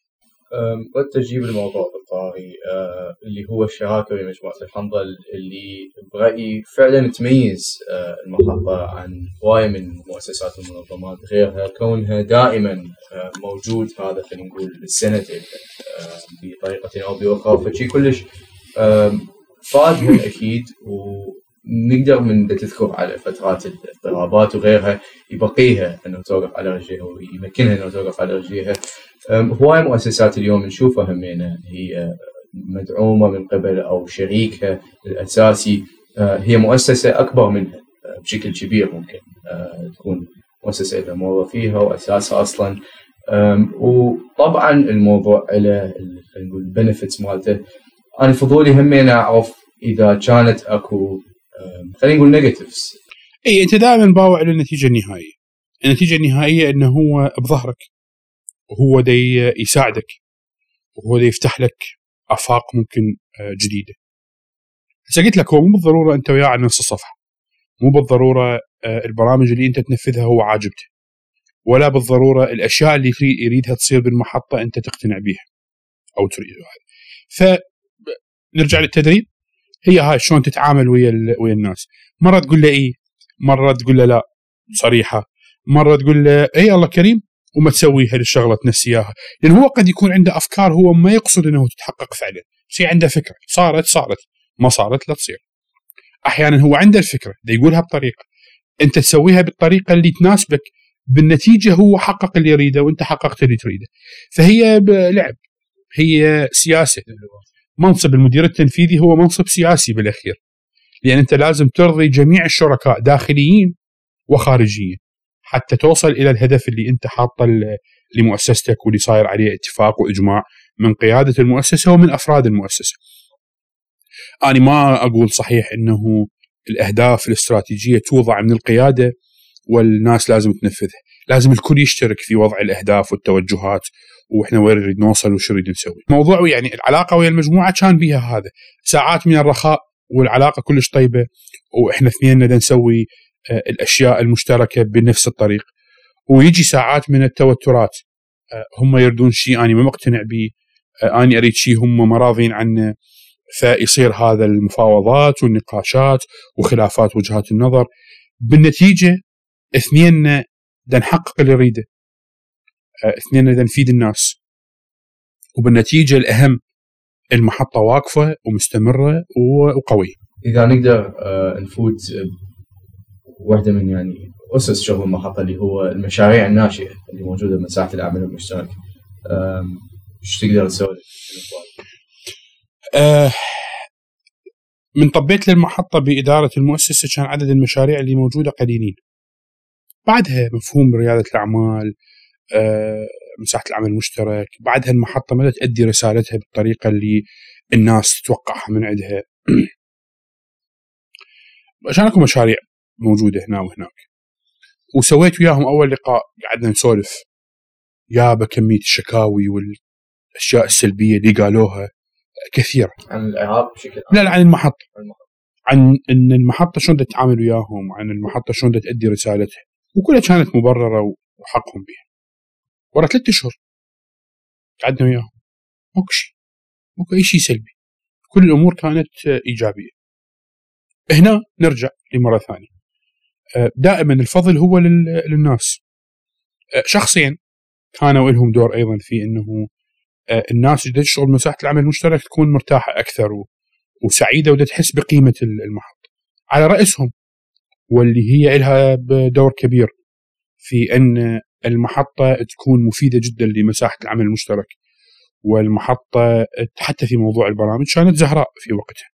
أم، والتجيب الموضوع بالطاري أه، اللي هو الشراكة بين مجموعة الحنظل اللي برأيي فعلا تميز أه، المحطة عن هواية من مؤسسات المنظمات غيرها كونها دائما أه، موجود هذا خلينا نقول السنتين بطريقة أو بأخرى فشي كلش فادهم أكيد ونقدر من تذكر على فترات الاضطرابات وغيرها يبقيها أنه توقف على رجليها ويمكنها أنه توقف على رجليها هواي مؤسسات اليوم نشوفها همينة. هي مدعومة من قبل أو شريكها الأساسي. آه، هي مؤسسة أكبر منها آه، بشكل كبير ممكن آه، تكون مؤسسة لها موظفيها وأساسها أصلا. أم، وطبعا الموضوع خلينا نقول مالته أنا فضولي همين أعرف إذا كانت أم، خلينا نقول نيجاتيفز إي أنت دائما باوع للنتيجه النهائية. النتيجة النهائية إنه هو بظهرك وهو دي يساعدك وهو دي يفتح لك آفاق ممكن آه، جديدة. هسه قلت لك هو مو بالضرورة أنت وياه على نفس الصفحة. مو بالضرورة آه، البرامج اللي أنت تنفذها هو عاجبته. ولا بالضرورة الأشياء اللي يريد- يريدها تصير بالمحطة أنت تقتنع بها أو تريد فنرجع للتدريب. هي هاي شلون تتعامل ويا ويا الناس. مرة تقول له إي مرة تقول له لا صريحة. مرة تقول له إي الله كريم وما تسوي هذه الشغلة تنسي إياها. لأن هو قد يكون عنده أفكار هو ما يقصد إنه تتحقق فعلا. هي عنده فكرة. صارت صارت. ما صارت لا تصير. أحيانا هو عنده الفكرة دا يقولها بطريقة. أنت تسويها بالطريقة اللي تناسبك. بالنتيجة هو حقق اللي يريده وأنت حققت اللي تريده. فهي لعب. هي سياسة. منصب المدير التنفيذي هو منصب سياسي بالأخير لأن أنت لازم ترضي جميع الشركاء داخليين وخارجيين حتى توصل إلى الهدف اللي أنت حاطه لمؤسستك واللي صاير عليه اتفاق وإجماع من قيادة المؤسسة ومن أفراد المؤسسة. أنا ما أقول صحيح إنه الأهداف الاستراتيجية توضع من القيادة والناس لازم تنفذها، لازم الكل يشترك في وضع الأهداف والتوجهات وإحنا وين نريد نوصل وش نريد نسوي. موضوع يعني العلاقة ويا المجموعة كان بيها هذا، ساعات من الرخاء والعلاقة كلش طيبة وإحنا اثنين نسوي آه، الأشياء المشتركة بنفس الطريق. ويجي ساعات من التوترات آه، هم يردون شيء أنا ما مقتنع به آه، أنا أريد شيء هم ما عنه. فيصير هذا المفاوضات والنقاشات وخلافات وجهات النظر. بالنتيجة اثنين بدنا نحقق اللي نريده. آه، اثنين بدنا نفيد الناس. وبالنتيجة الأهم المحطة واقفة ومستمرة و- وقوية. إذا نقدر آه، نفوت واحدة من يعني أسس شغل المحطة اللي هو المشاريع الناشئة اللي موجودة بمساحه العمل المشترك. إيش تقدر تسوي؟ آه، من طبيت للمحطة بإدارة المؤسسة كان عدد المشاريع اللي موجودة قليلين. بعدها مفهوم ريادة الأعمال آه، مساحة العمل المشترك بعدها المحطة ما تؤدي رسالتها بالطريقة اللي الناس تتوقعها من عندها. عشان اكو مشاريع موجودة هنا وهناك. وسويت وياهم أول لقاء قعدنا نسولف. يابا كميه الشكاوي والأشياء السلبية اللي قالوها كثيرة. عن العراق بشكل عام. لا لا عن المحطة. عن المحطة. عن إن المحطة شلون تتعامل وياهم عن المحطة شلون تؤدي رسالتها. وكلها كانت مبررة وحقهم بها ورا ثلاثة أشهر قعدنا وياهم. ماكو شيء. ماكو أي شيء سلبي. كل الأمور كانت إيجابية. هنا نرجع لمرة ثانية. آه، دائما الفضل هو لل- للناس. شخصيا كانوا لهم دور أيضا في آه، الناس اللي تشتغل مساحه العمل المشترك تكون مرتاحة أكثر و- وسعيدة ودا تحس بقيمة ال- المحطه على رأسهم واللي هي لها دور كبير في أن المحطة تكون مفيدة جدا لمساحة العمل المشترك والمحطة حتى في موضوع البرامج كانت زهراء في وقتها.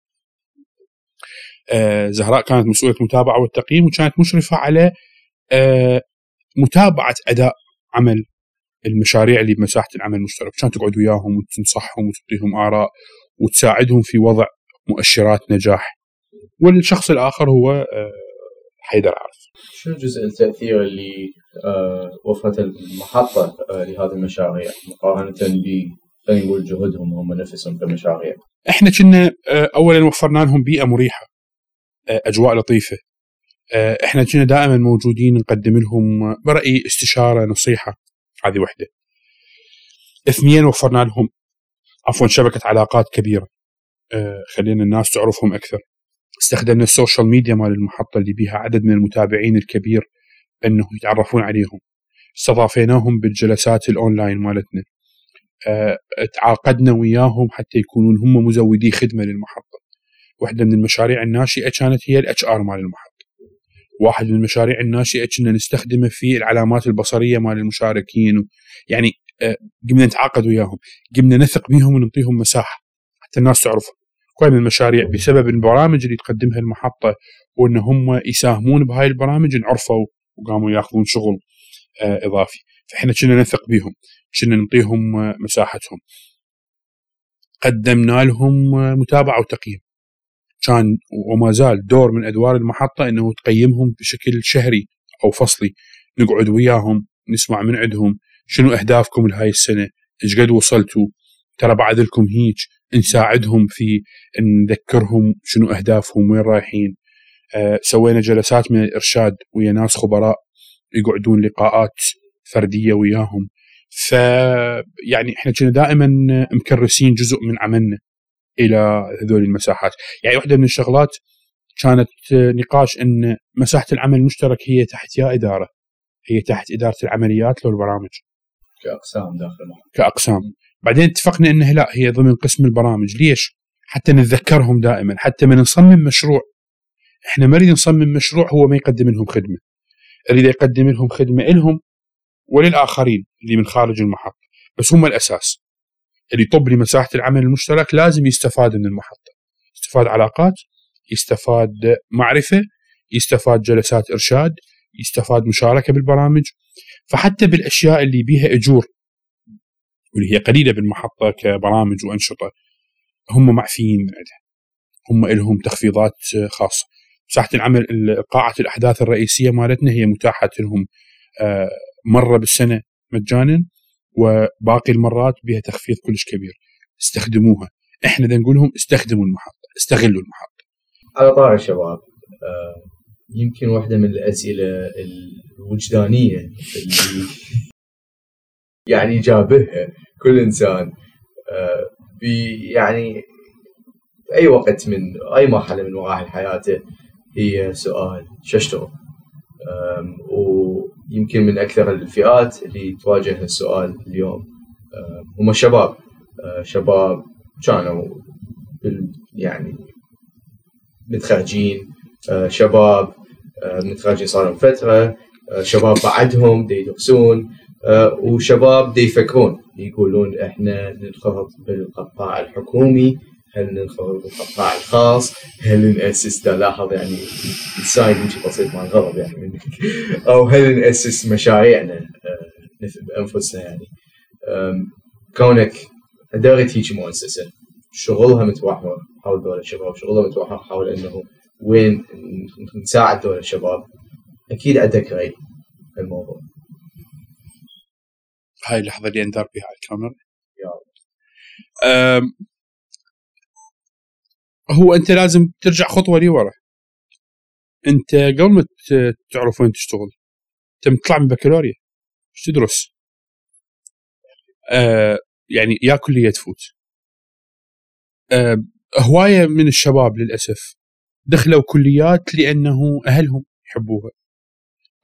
آه، زهراء كانت مسؤولة المتابعة والتقييم وكانت مشرفة على آه، متابعة أداء عمل المشاريع اللي بمساحة العمل المشترك، كانت تقعد وياهم وتنصحهم وتعطيهم آراء وتساعدهم في وضع مؤشرات نجاح. والشخص الآخر هو آه، حيدر عرف. شنو جزء التأثير اللي آه، وفرته المحطة آه، لهذه المشاريع مقارنة ب خلينا نقول جهودهم هم نفسهم كمشاريع إحنا كنا آه، اولا وفرنا لهم بيئة مريحة أجواء لطيفة. إحنا كنا دائما موجودين نقدم لهم برأيي استشارة نصيحة. هذه وحدة. اثنين وفرنا لهم عفوا شبكة علاقات كبيرة. خلينا الناس تعرفهم أكثر. استخدمنا ال social media مال المحطة اللي بيها عدد من المتابعين الكبير إنه يتعرفون عليهم. استضفناهم بالجلسات الأونلاين مالتنا. آه، تعاقدنا وياهم حتى يكونون هم مزودي خدمة للمحطة. واحدة من المشاريع الناشئة كانت هي ال HR مال المحطة. واحد من المشاريع الناشئة كنا نستخدمه في العلامات البصرية مال المشاركين و... يعني آه، قمنا نتعاقد وياهم. قمنا نثق بهم ونعطيهم مساحة حتى الناس تعرفهم. من المشاريع بسبب البرامج اللي تقدمها المحطة وإن هم يساهمون بهاي البرامج انعرفوا وقاموا ياخذون شغل آه، إضافي. فإحنا كنا نثق بهم كنا نعطيهم آه، مساحتهم. قدمنا لهم آه، متابعة وتقييم. كان وما زال دور من أدوار المحطة إنه تقيمهم بشكل شهري أو فصلي. نقعد وياهم نسمع من عندهم شنو أهدافكم لهاي السنة؟ إيش قد وصلتوا؟ ترى بعد لكم هيك نساعدهم في نذكرهم شنو أهدافهم وين رايحين. آه سوينا جلسات من الإرشاد ويا ناس خبراء يقعدون لقاءات فردية وياهم. ف يعني إحنا كنا دائما مكرسين جزء من عملنا إلى هذول المساحات. يعني واحدة من الشغلات كانت نقاش إن مساحة العمل المشترك هي تحت يا إدارة. هي تحت إدارة العمليات لو البرامج كأقسام داخل كأقسام. بعدين اتفقنا انها لا هي ضمن قسم البرامج. ليش؟ حتى نتذكرهم دائما. حتى من نصمم مشروع. إحنا ما نريد نصمم مشروع هو ما يقدم لهم خدمة. نريد يقدم لهم خدمة لهم وللآخرين اللي من خارج المحطة. بس هم الأساس. اللي يطب لمساحة العمل المشترك لازم يستفاد من المحطة. يستفاد علاقات يستفاد معرفة يستفاد جلسات إرشاد يستفاد مشاركة بالبرامج. فحتى بالأشياء اللي بيها أجور واللي هي قليلة بالمحطه كبرامج وأنشطة. هم معفيين من عندها هم لهم تخفيضات خاصة. مساحه العمل قاعة الأحداث الرئيسية مالتنا هي متاحة لهم آه، مرة بالسنة مجانا وباقي المرات بها تخفيض كلش كبير. استخدموها. إحنا نقول لهم استخدموا المحطة استغلوا المحطة. على طار الشباب آه، يمكن واحدة من الأسئلة الوجدانية اللي يعني يجابهها كل إنسان آه، بي يعني أي وقت من أي مرحلة من مراحل حياته هي سؤال شو أشتغل آم، ويمكن من أكثر الفئات اللي تواجه السؤال اليوم هم الشباب. آه، شباب كانوا يعني متخرجين آه، شباب متخرجين صار لهم فترة شباب بعدهم دي يدرسون وشباب دي يفكرون. يقولون إحنا ننخرط بالقطاع الحكومي هل ننخرط بالقطاع الخاص؟ هل نأسس دا لاحظ يعني السايد يمشي بسيط مع الغضب يعني منك. أو هل نأسس مشاريعنا آه، نف- بأنفسنا يعني. كونك اداره هيك مؤسسة شغلها متوحور حول دول الشباب شغلها متوحر حول إنه وين نساعد دول الشباب أكيد عندك رأي بالموضوع هاي اللحظة اللي أندار بها على الكاميرا هو أنت لازم ترجع خطوة لي ورا أنت قبل ما تعرف وين تشتغل أنت تطلع من بكالوريا. إيش تدرس؟ آه يعني يا كلية تفوت. آه هواية من الشباب للأسف. دخلوا كليات لأنه أهلهم يحبوها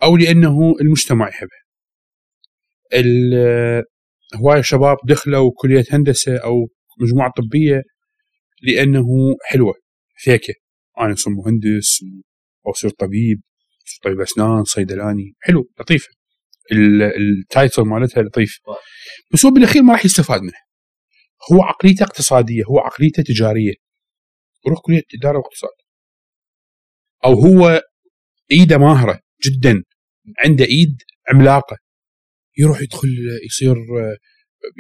أو لأنه المجتمع يحبها. هوايه شباب دخلوا كلية هندسة أو مجموعة طبية لأنه حلوة. فيكه أنا اصير مهندس أو اصير طبيب أصير طبيب أسنان صيدلاني. حلو لطيفة. ال- التايتل مالتها لطيف. بس هو بالأخير ما راح يستفاد منها هو عقليته اقتصادية هو عقليته تجارية. يروح كلية إدارة واقتصاد. أو هو إيده ماهرة جدا. عنده إيد عملاقة. يروح يدخل يصير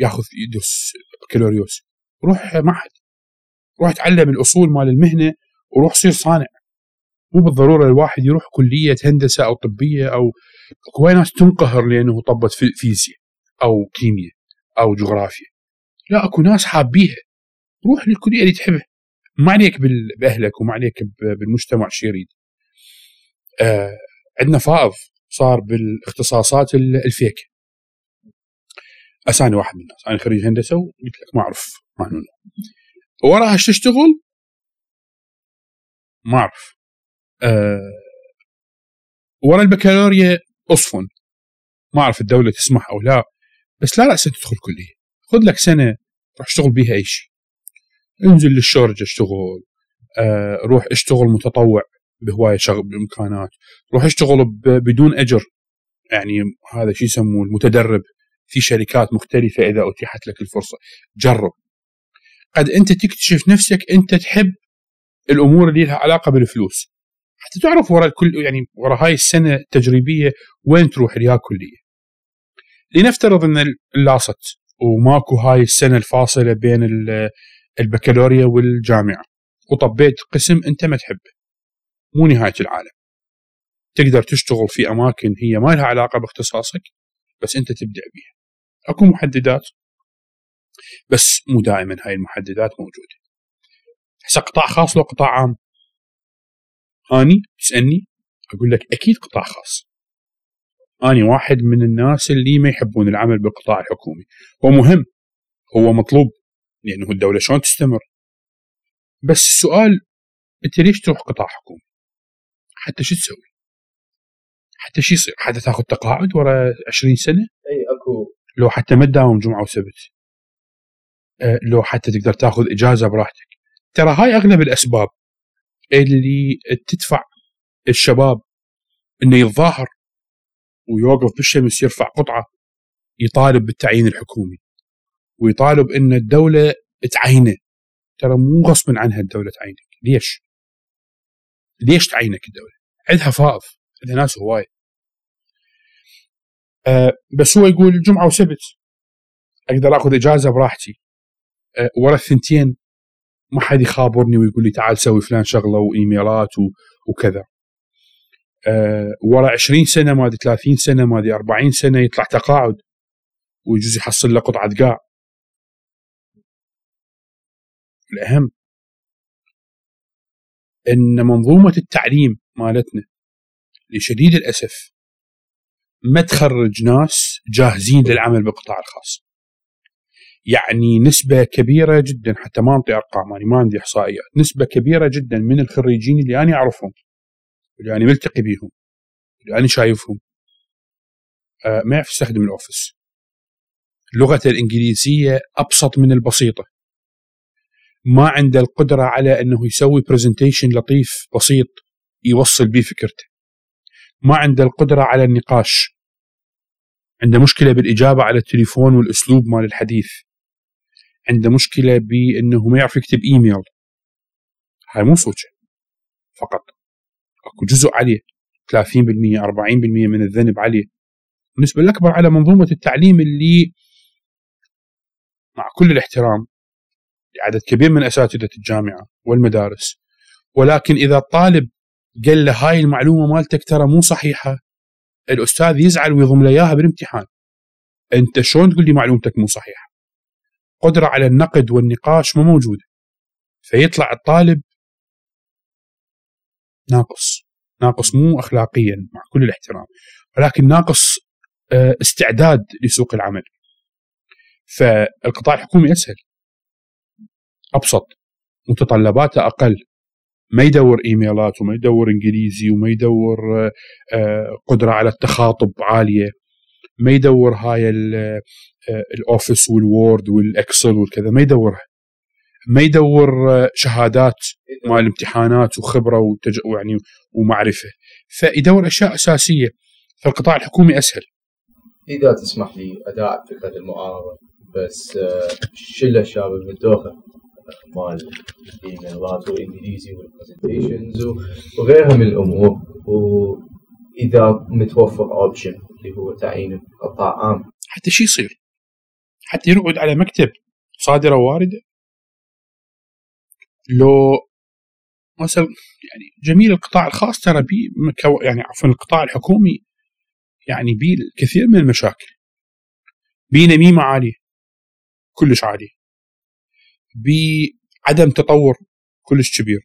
ياخذ يدرس بكالوريوس روح معهد. روح تعلم الأصول مال المهنة وروح صير صانع. مو بالضرورة الواحد يروح كلية هندسة أو طبية أو هواي ناس تنقهر لأنه طبت في فيزياء أو كيمياء أو جغرافيا. لا أكو ناس حابيها. روح للكلية اللي تحبها. ما عليك بأهلك وما عليك بالمجتمع شو يريد آه عندنا فائض صار بالإختصاصات ال- الفيك. أساني واحد من الناس. أنا خريج هندسة وقلت لك ما اعرف ما هنون وراها إيش تشتغل؟ ما اعرف آه ورا البكالوريا اصفن ما أعرف الدولة تسمح أو لا بس لا رأس تدخل كلية. خذ لك سنة روح اشتغل بيها أي شيء. انزل للشرج اشتغل. آه روح اشتغل متطوع بهواية شغل بإمكانات. روح اشتغل بدون أجر. يعني هذا شيء يسموه المتدرب. في شركات مختلفة إذا أتيحت لك الفرصة. جرب. قد أنت تكتشف نفسك أنت تحب الأمور اللي لها علاقة بالفلوس. حتى تعرف ورا الكل يعني ورا هاي السنة التجريبية وين تروح ليا كليه لنفترض إن اللاصت وماكو هاي السنة الفاصلة بين ال- البكالوريا والجامعة. وطبيت قسم أنت ما تحبه. مو نهاية العالم. تقدر تشتغل في أماكن هي ما لها علاقة باختصاصك. بس أنت تبدع بيها. أكو محددات بس مو دائما هاي المحددات موجودة. هسه قطاع خاص لو قطاع عام؟ أني تسألني أقول لك أكيد قطاع خاص. أني واحد من الناس اللي ما يحبون العمل بالقطاع الحكومي. هو مهم هو مطلوب لأنه الدولة شلون تستمر؟ بس السؤال أنت ليش تروح قطاع حكومي؟ حتى شو تسوي؟ حتى شو يصير. حتى تاخذ تقاعد ورا 20 سنة. أي أكو. لو حتى ما تداوم جمعة وسبت. آه، لو حتى تقدر تاخذ إجازة براحتك. ترى هاي أغلب الأسباب اللي تدفع الشباب إنه يتظاهر ويوقف بالشمس يرفع قطعة يطالب بالتعيين الحكومي. ويطالب إن الدولة تعينه. ترى مو غصبا عنها الدولة تعينك. ليش؟ ليش تعينك الدولة؟ عندها فائض. عندها ناس هواية. أه بس هو يقول جمعه وسبت. أقدر آخذ إجازة براحتي. أه ورا الثنتين ما حد يخابرني ويقول لي تعال سوي فلان شغلة وإيميلات وكذا. أه ورا 20 سنة ما أدري 30 سنة ما أدري 40 سنة يطلع تقاعد ويجوز يحصل له قطعة قاع. الأهم إن منظومة التعليم مالتنا لشديد الأسف ما تخرج ناس جاهزين للعمل بالقطاع الخاص. يعني نسبة كبيرة جدا حتى ما أنطي أرقام يعني ما عندي احصائيات، نسبة كبيرة جدا من الخريجين اللي أنا أعرفهم اللي أنا ملتقي بيهم اللي أنا شايفهم آه ما يعرف يستخدم ال Office. لغته الإنجليزية أبسط من البسيطة. ما عنده القدرة على إنه يسوي presentation لطيف بسيط يوصل بيه فكرته. ما عنده القدرة على النقاش عنده مشكلة بالإجابة على التليفون والأسلوب مال الحديث. عنده مشكلة بأنه ما يعرف يكتب إيميل. هاي مو صوتة فقط. أكو جزء عليه. 30% 40% من الذنب عليه. النسبة الأكبر على منظومة التعليم اللي مع كل الاحترام لعدد كبير من أساتذة الجامعة والمدارس. ولكن إذا الطالب قال له هاي المعلومة مالتك ترى مو صحيحة الأستاذ يزعل ويضم له إياها بالامتحان. أنت شلون تقول لي معلومتك مو صحيحة؟ قدرة على النقد والنقاش مو موجودة. فيطلع الطالب ناقص. ناقص مو اخلاقيا مع كل الاحترام. ولكن ناقص آه، استعداد لسوق العمل. فالقطاع الحكومي أسهل. أبسط. متطلباته أقل. ما يدور إيميلات وما يدور إنجليزي وما يدور آه، قدرة على التخاطب عالية. ما يدور هاي آه، ال Office وال Word وال Excel والكذا ما يدورها. ما يدور شهادات مال الامتحانات وخبرة وتج... يعني ومعرفة. فيدور أشياء أساسية. فالقطاع الحكومي أسهل. إذا تسمح لي أداء فكرة المعارضه بس شله الشباب المدوخه مال الايميلات والانجليزي وال presentations وغيرها من الأمور وإذا متوفر option اللي هو تعيين قطاع عام حتى شو يصير؟ حتى يقعد على مكتب صادرة واردة. لو مثلا يعني جميل القطاع الخاص ترى بي يعني عفوا القطاع الحكومي يعني بي الكثير من المشاكل. بي نميمه عاليه كلش عاليه بعدم تطور كلش كبير.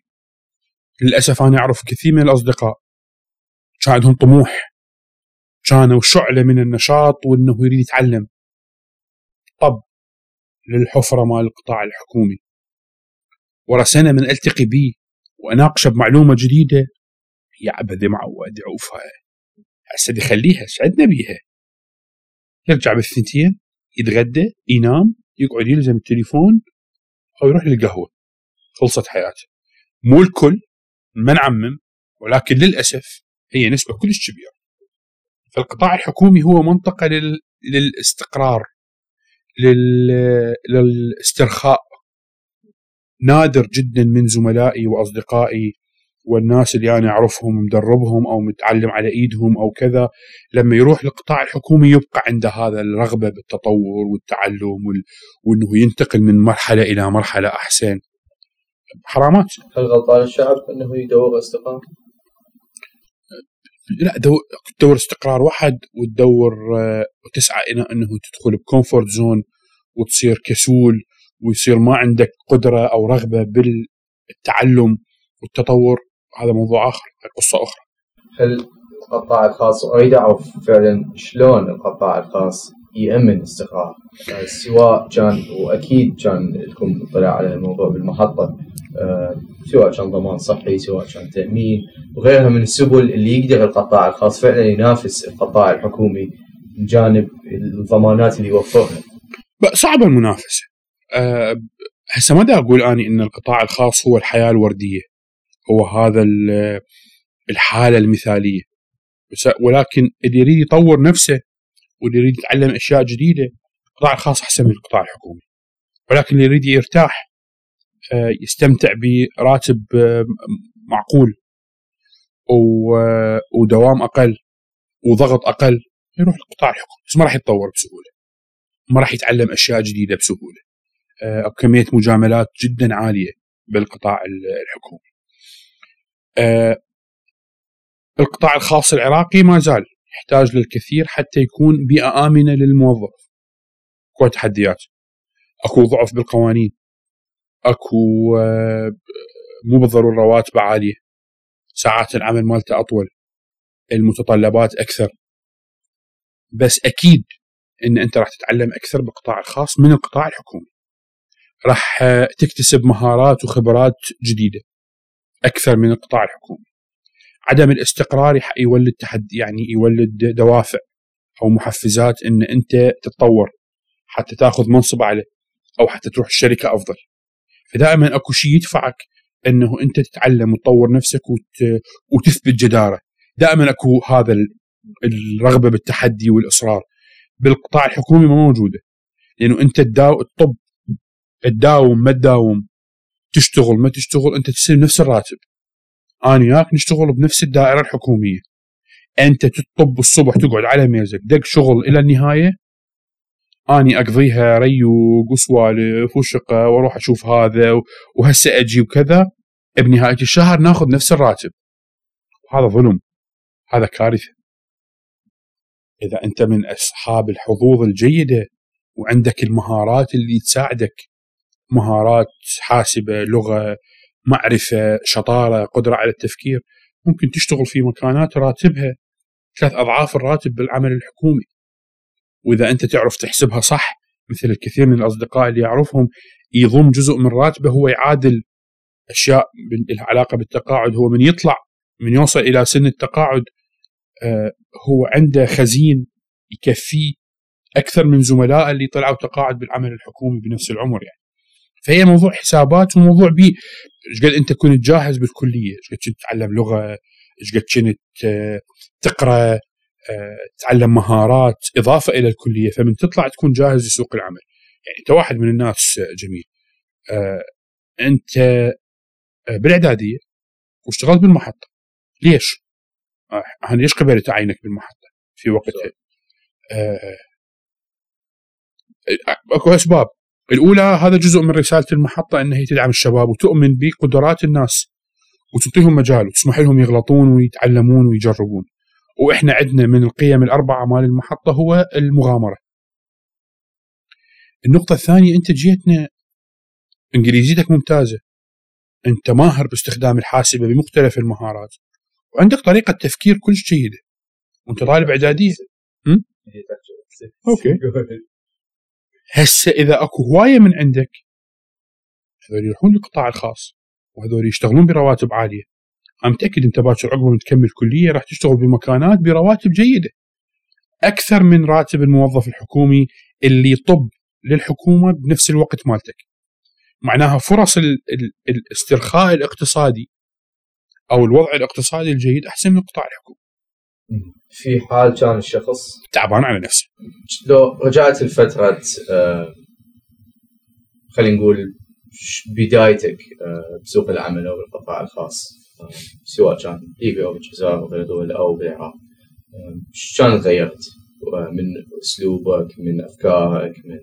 للأسف أنا أعرف كثير من الأصدقاء كان عندهم طموح كانوا شعلة من النشاط وإنه يريد يتعلم. طب للحفرة مال القطاع الحكومي. ورا سنة من ألتقي بيه واناقشه بمعلومة جديدة يا عبدي معود يعوفها هسه يخليها إيش عندنا بيها؟ يرجع بالثنتين يتغدى ينام يقعد يلزم التليفون أو يروح للقهوه خلصت حياته. مو الكل ما نعمم ولكن للأسف هي نسبة كلش كبيره فالقطاع الحكومي هو منطقة لل... للاستقرار لل... للاسترخاء. نادر جدا من زملائي وأصدقائي والناس اللي أنا أعرفهم مدربهم أو متعلم على إيدهم أو كذا لما يروح للقطاع الحكومي يبقى عنده هذا الرغبة بالتطور والتعلم وال... وإنه ينتقل من مرحلة إلى مرحلة أحسن. حرامات. هل غلطان الشعب إنه يدور استقرار؟ لا تدور استقرار واحد وتدور وتسعى إلى إنه تدخل ب comfort zone وتصير كسول ويصير ما عندك قدرة أو رغبة بالتعلم والتطور. هذا موضوع آخر قصة أخرى. هل القطاع الخاص اريد اعرف فعلا شلون القطاع الخاص يأمن استقرار؟ يعني سواء كان وأكيد كان لكم اطلاع على الموضوع بالمحطة أه سواء كان ضمان صحي سواء كان تأمين وغيرها من السبل اللي يقدر القطاع الخاص فعلا ينافس القطاع الحكومي بجانب الضمانات اللي يوفرها. صعبة المنافسة. أه هسه ما دا أقول أني إن القطاع الخاص هو الحياة الوردية. هو هذا الحالة المثالية. ولكن اللي يريد يطور نفسه واللي يريد يتعلم أشياء جديدة القطاع الخاص أحسن من القطاع الحكومي. ولكن اللي يريد يرتاح آه، يستمتع براتب آه، معقول ودوام أقل وضغط أقل يروح القطاع الحكومي. بس ما راح يتطور بسهولة. ما راح يتعلم أشياء جديدة بسهولة. آه، كميه مجاملات جدا عالية بالقطاع الحكومي. القطاع الخاص العراقي ما زال يحتاج للكثير حتى يكون بيئة آمنة للموظف. أكو تحديات. أكو ضعف بالقوانين. أكو آه، مو بالضرورة رواتب عالية. ساعات العمل مالته أطول. المتطلبات أكثر. بس أكيد أن أنت راح تتعلم أكثر بالقطاع الخاص من القطاع الحكومي. راح تكتسب مهارات وخبرات جديدة. أكثر من القطاع الحكومي عدم الاستقرار يولد تحدي يعني يولد دوافع أو محفزات إن أنت تتطور حتى تأخذ منصب اعلى أو حتى تروح الشركة أفضل. فدائما أكو شيء يدفعك إنه أنت تتعلم وتطور نفسك وت... وتثبت جدارة. دائما أكو هذا الرغبة بالتحدي والإصرار. بالقطاع الحكومي ما موجودة. لأنه أنت تداو الطب تداوم ما تداوم. تشتغل ما تشتغل أنت تستلم نفس الراتب. أنا وياك نشتغل بنفس الدائرة الحكومية. أنت تطب الصبح تقعد على ميزك دق شغل إلى النهاية. اني أقضيها ريوق وسوالف وشقه وأروح أشوف هذا وهسه أجي وكذا. بنهاية الشهر ناخذ نفس الراتب. هذا ظلم. هذا كارثة. إذا أنت من أصحاب الحظوظ الجيدة وعندك المهارات اللي تساعدك مهارات حاسبة لغة معرفة شطارة قدرة على التفكير ممكن تشتغل في مكانات راتبها ثلاث أضعاف الراتب بالعمل الحكومي. وإذا أنت تعرف تحسبها صح مثل الكثير من الأصدقاء اللي اعرفهم يضم جزء من راتبه هو يعادل أشياء لها علاقه بالتقاعد هو من يطلع من يوصل إلى سن التقاعد آه، هو عنده خزين يكفيه أكثر من زملائه اللي طلعوا تقاعد بالعمل الحكومي بنفس العمر يعني. فهي موضوع حسابات وموضوع بي. إيش قد أنت كنت جاهز بالكلية؟ إيش قد كنت تتعلم لغة؟ إيش قد كنت آه، تقرأ آه، تتعلم مهارات إضافة إلى الكلية؟ فمن تطلع تكون جاهز لسوق العمل. يعني أنت واحد من الناس جميل. أنت بالإعدادية واشتغلت بالمحطة. ليش؟ أنا ليش قبلت اعينك بالمحطة في وقتها؟ آه أكو أسباب. الأولى هذا جزء من رسالة المحطة انها هي تدعم الشباب وتؤمن بقدرات الناس وتعطيهم مجال وتسمح لهم يغلطون ويتعلمون ويجربون. وإحنا عندنا من القيم الاربعه مال المحطة هو المغامرة. النقطة الثانية أنت جيتنا إنجليزيتك ممتازة. أنت ماهر باستخدام الحاسبة بمختلف المهارات. وعندك طريقة تفكير كلش جيده وأنت طالب إعدادية. أوكي. هسه إذا أكو هواية من عندك هذول يروحون للقطاع الخاص وهذول يشتغلون برواتب عالية. أنا متأكد أنت باكر عقب ما تكمل كلية راح تشتغل بمكانات برواتب جيدة. أكثر من راتب الموظف الحكومي اللي يطب للحكومة بنفس الوقت مالتك. معناها فرص الاسترخاء الاقتصادي أو الوضع الاقتصادي الجيد أحسن من القطاع الحكومي. في حال كان الشخص تعبان على نفسه. لو رجعت لفتره آه خلينا نقول بدايتك آه بسوق العمل أو بالقطاع الخاص آه سواء كان ليبيا أو بالجزائر أو بالدول أو بالعراق آه كان تغيرت من أسلوبك من أفكارك من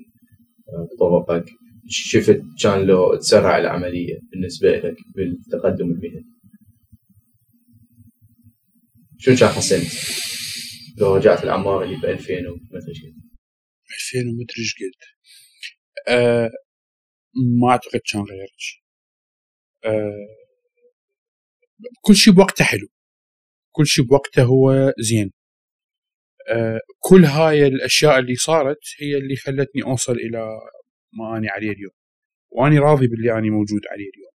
آه، طرقك شفت كان لو تسرع العملية بالنسبة لك بالتقدم المهني شنو كان حسنت؟ لو رجعت العمار اللي ب 2000 ومدري إيش 2000 ومدري إيش قد ما أعتقد كان شيء. أه كل شيء بوقته حلو. كل شيء بوقته هو زين. أه كل هاي الأشياء اللي صارت هي اللي خلتني أوصل إلى ما أني عليه اليوم. وأني راضي باللي أني موجود عليه اليوم.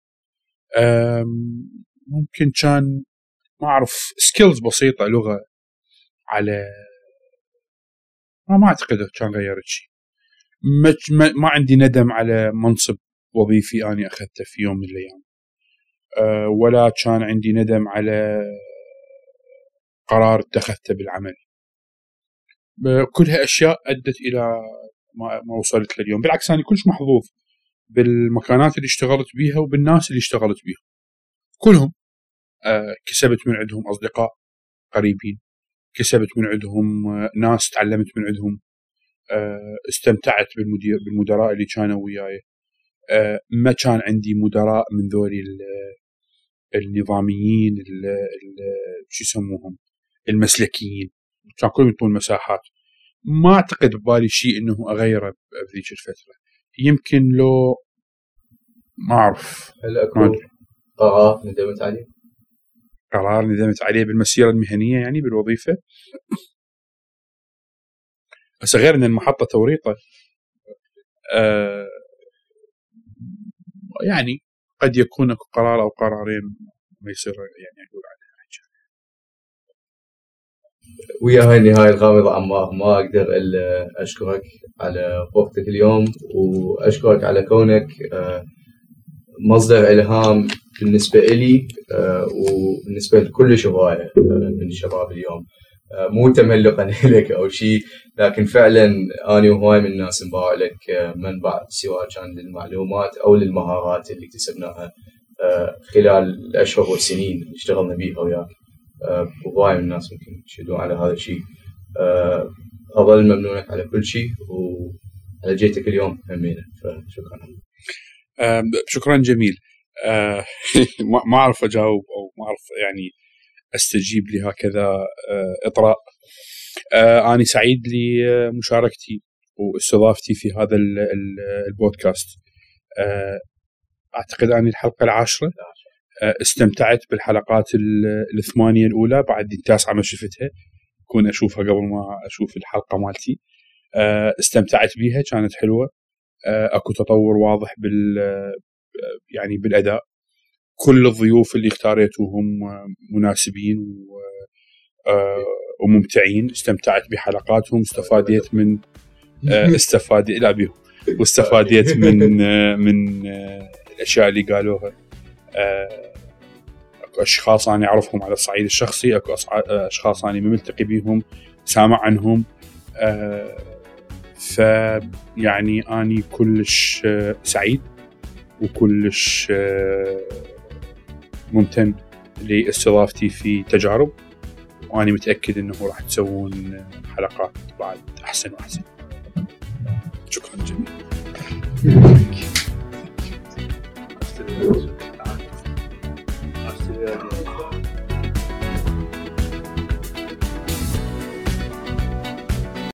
ممكن كان ما أعرف سكيلز بسيطة لغة على ما, ما أعتقد كان غيرت شيء ما, ما عندي ندم على منصب وظيفي أني أخذته في يوم من الأيام. أه ولا كان عندي ندم على قرار اتخذته بالعمل. كلها اشياء أدت إلى ما, ما وصلت لليوم. بالعكس أنا كلش محظوظ بالمكانات اللي اشتغلت بيها وبالناس اللي اشتغلت بيهم كلهم. آه، كسبت من عندهم أصدقاء قريبين كسبت من عندهم آه، ناس تعلمت من عندهم آه، استمتعت بالمدير بالمدراء اللي كانوا وياي. ما كان عندي مدراء من ذولي النظاميين شو يسموهم؟ المسلكيين. كان كلهم يعطون مساحات. ما أعتقد ببالي شيء إنه أغيره بذيك الفترة. يمكن لو ما أعرف. هل اكو قرار ندمت عليه؟ قرار ندمت عليه بالمسيرة المهنية يعني بالوظيفة. بس غير إن المحطة توريطة آه يعني قد يكون قرار أو قرارين ما يصير يعني أقول عنها ويا هاي النهاية الغامضة عمار ما أقدر إلا أشكرك على وقتك اليوم وأشكرك على كونك آه، مصدر إلهام بالنسبة إلي آه، وبالنسبة لكل هواية آه، من شباب اليوم. مو تملقا لك أو شيء لكن فعلا أنا وهواي من الناس نباع لك منبع سواء كان للمعلومات أو للمهارات اللي اكتسبناها خلال الأشهر والسنين اللي اشتغلنا بيها وياك. وهواي من الناس ممكن يشهدون على هذا الشيء آه، أظل ممنونك على كل شيء وعلى جيتك اليوم همينه فشكرا. شكرا جميل. آه، ما أعرف أجاوب أو ما أعرف يعني أستجيب لهكذا آه، إطراء. آه أنا سعيد لمشاركتي واستضافتي في هذا ال- ال- البودكاست. أعتقد أني الحلقة العاشرة. استمتعت بالحلقات ال- الثمانية الأولى بعد التاسعة ما شفتها. كون أشوفها قبل ما أشوف الحلقة مالتي. استمتعت بيها كانت حلوة. أكو تطور واضح بال آه، يعني بالأداء. كل الضيوف اللي اختاريتوهم آه، مناسبين و آه، وممتعين. استمتعت بحلقاتهم. استفاديت من آه، استفاد لا بيهم. واستفاديت من آه، من آه، الأشياء اللي قالوها آه، أكو أشخاص أنا أعرفهم على الصعيد الشخصي أكو آه، أشخاص أنا ملتقي بيهم سامع عنهم آه، فيعني أني كلش سعيد وكلش ممتن لاستضافتي في تجارب واني متأكد أنه راح تسوون حلقات بعد أحسن وأحسن شكرا جميعا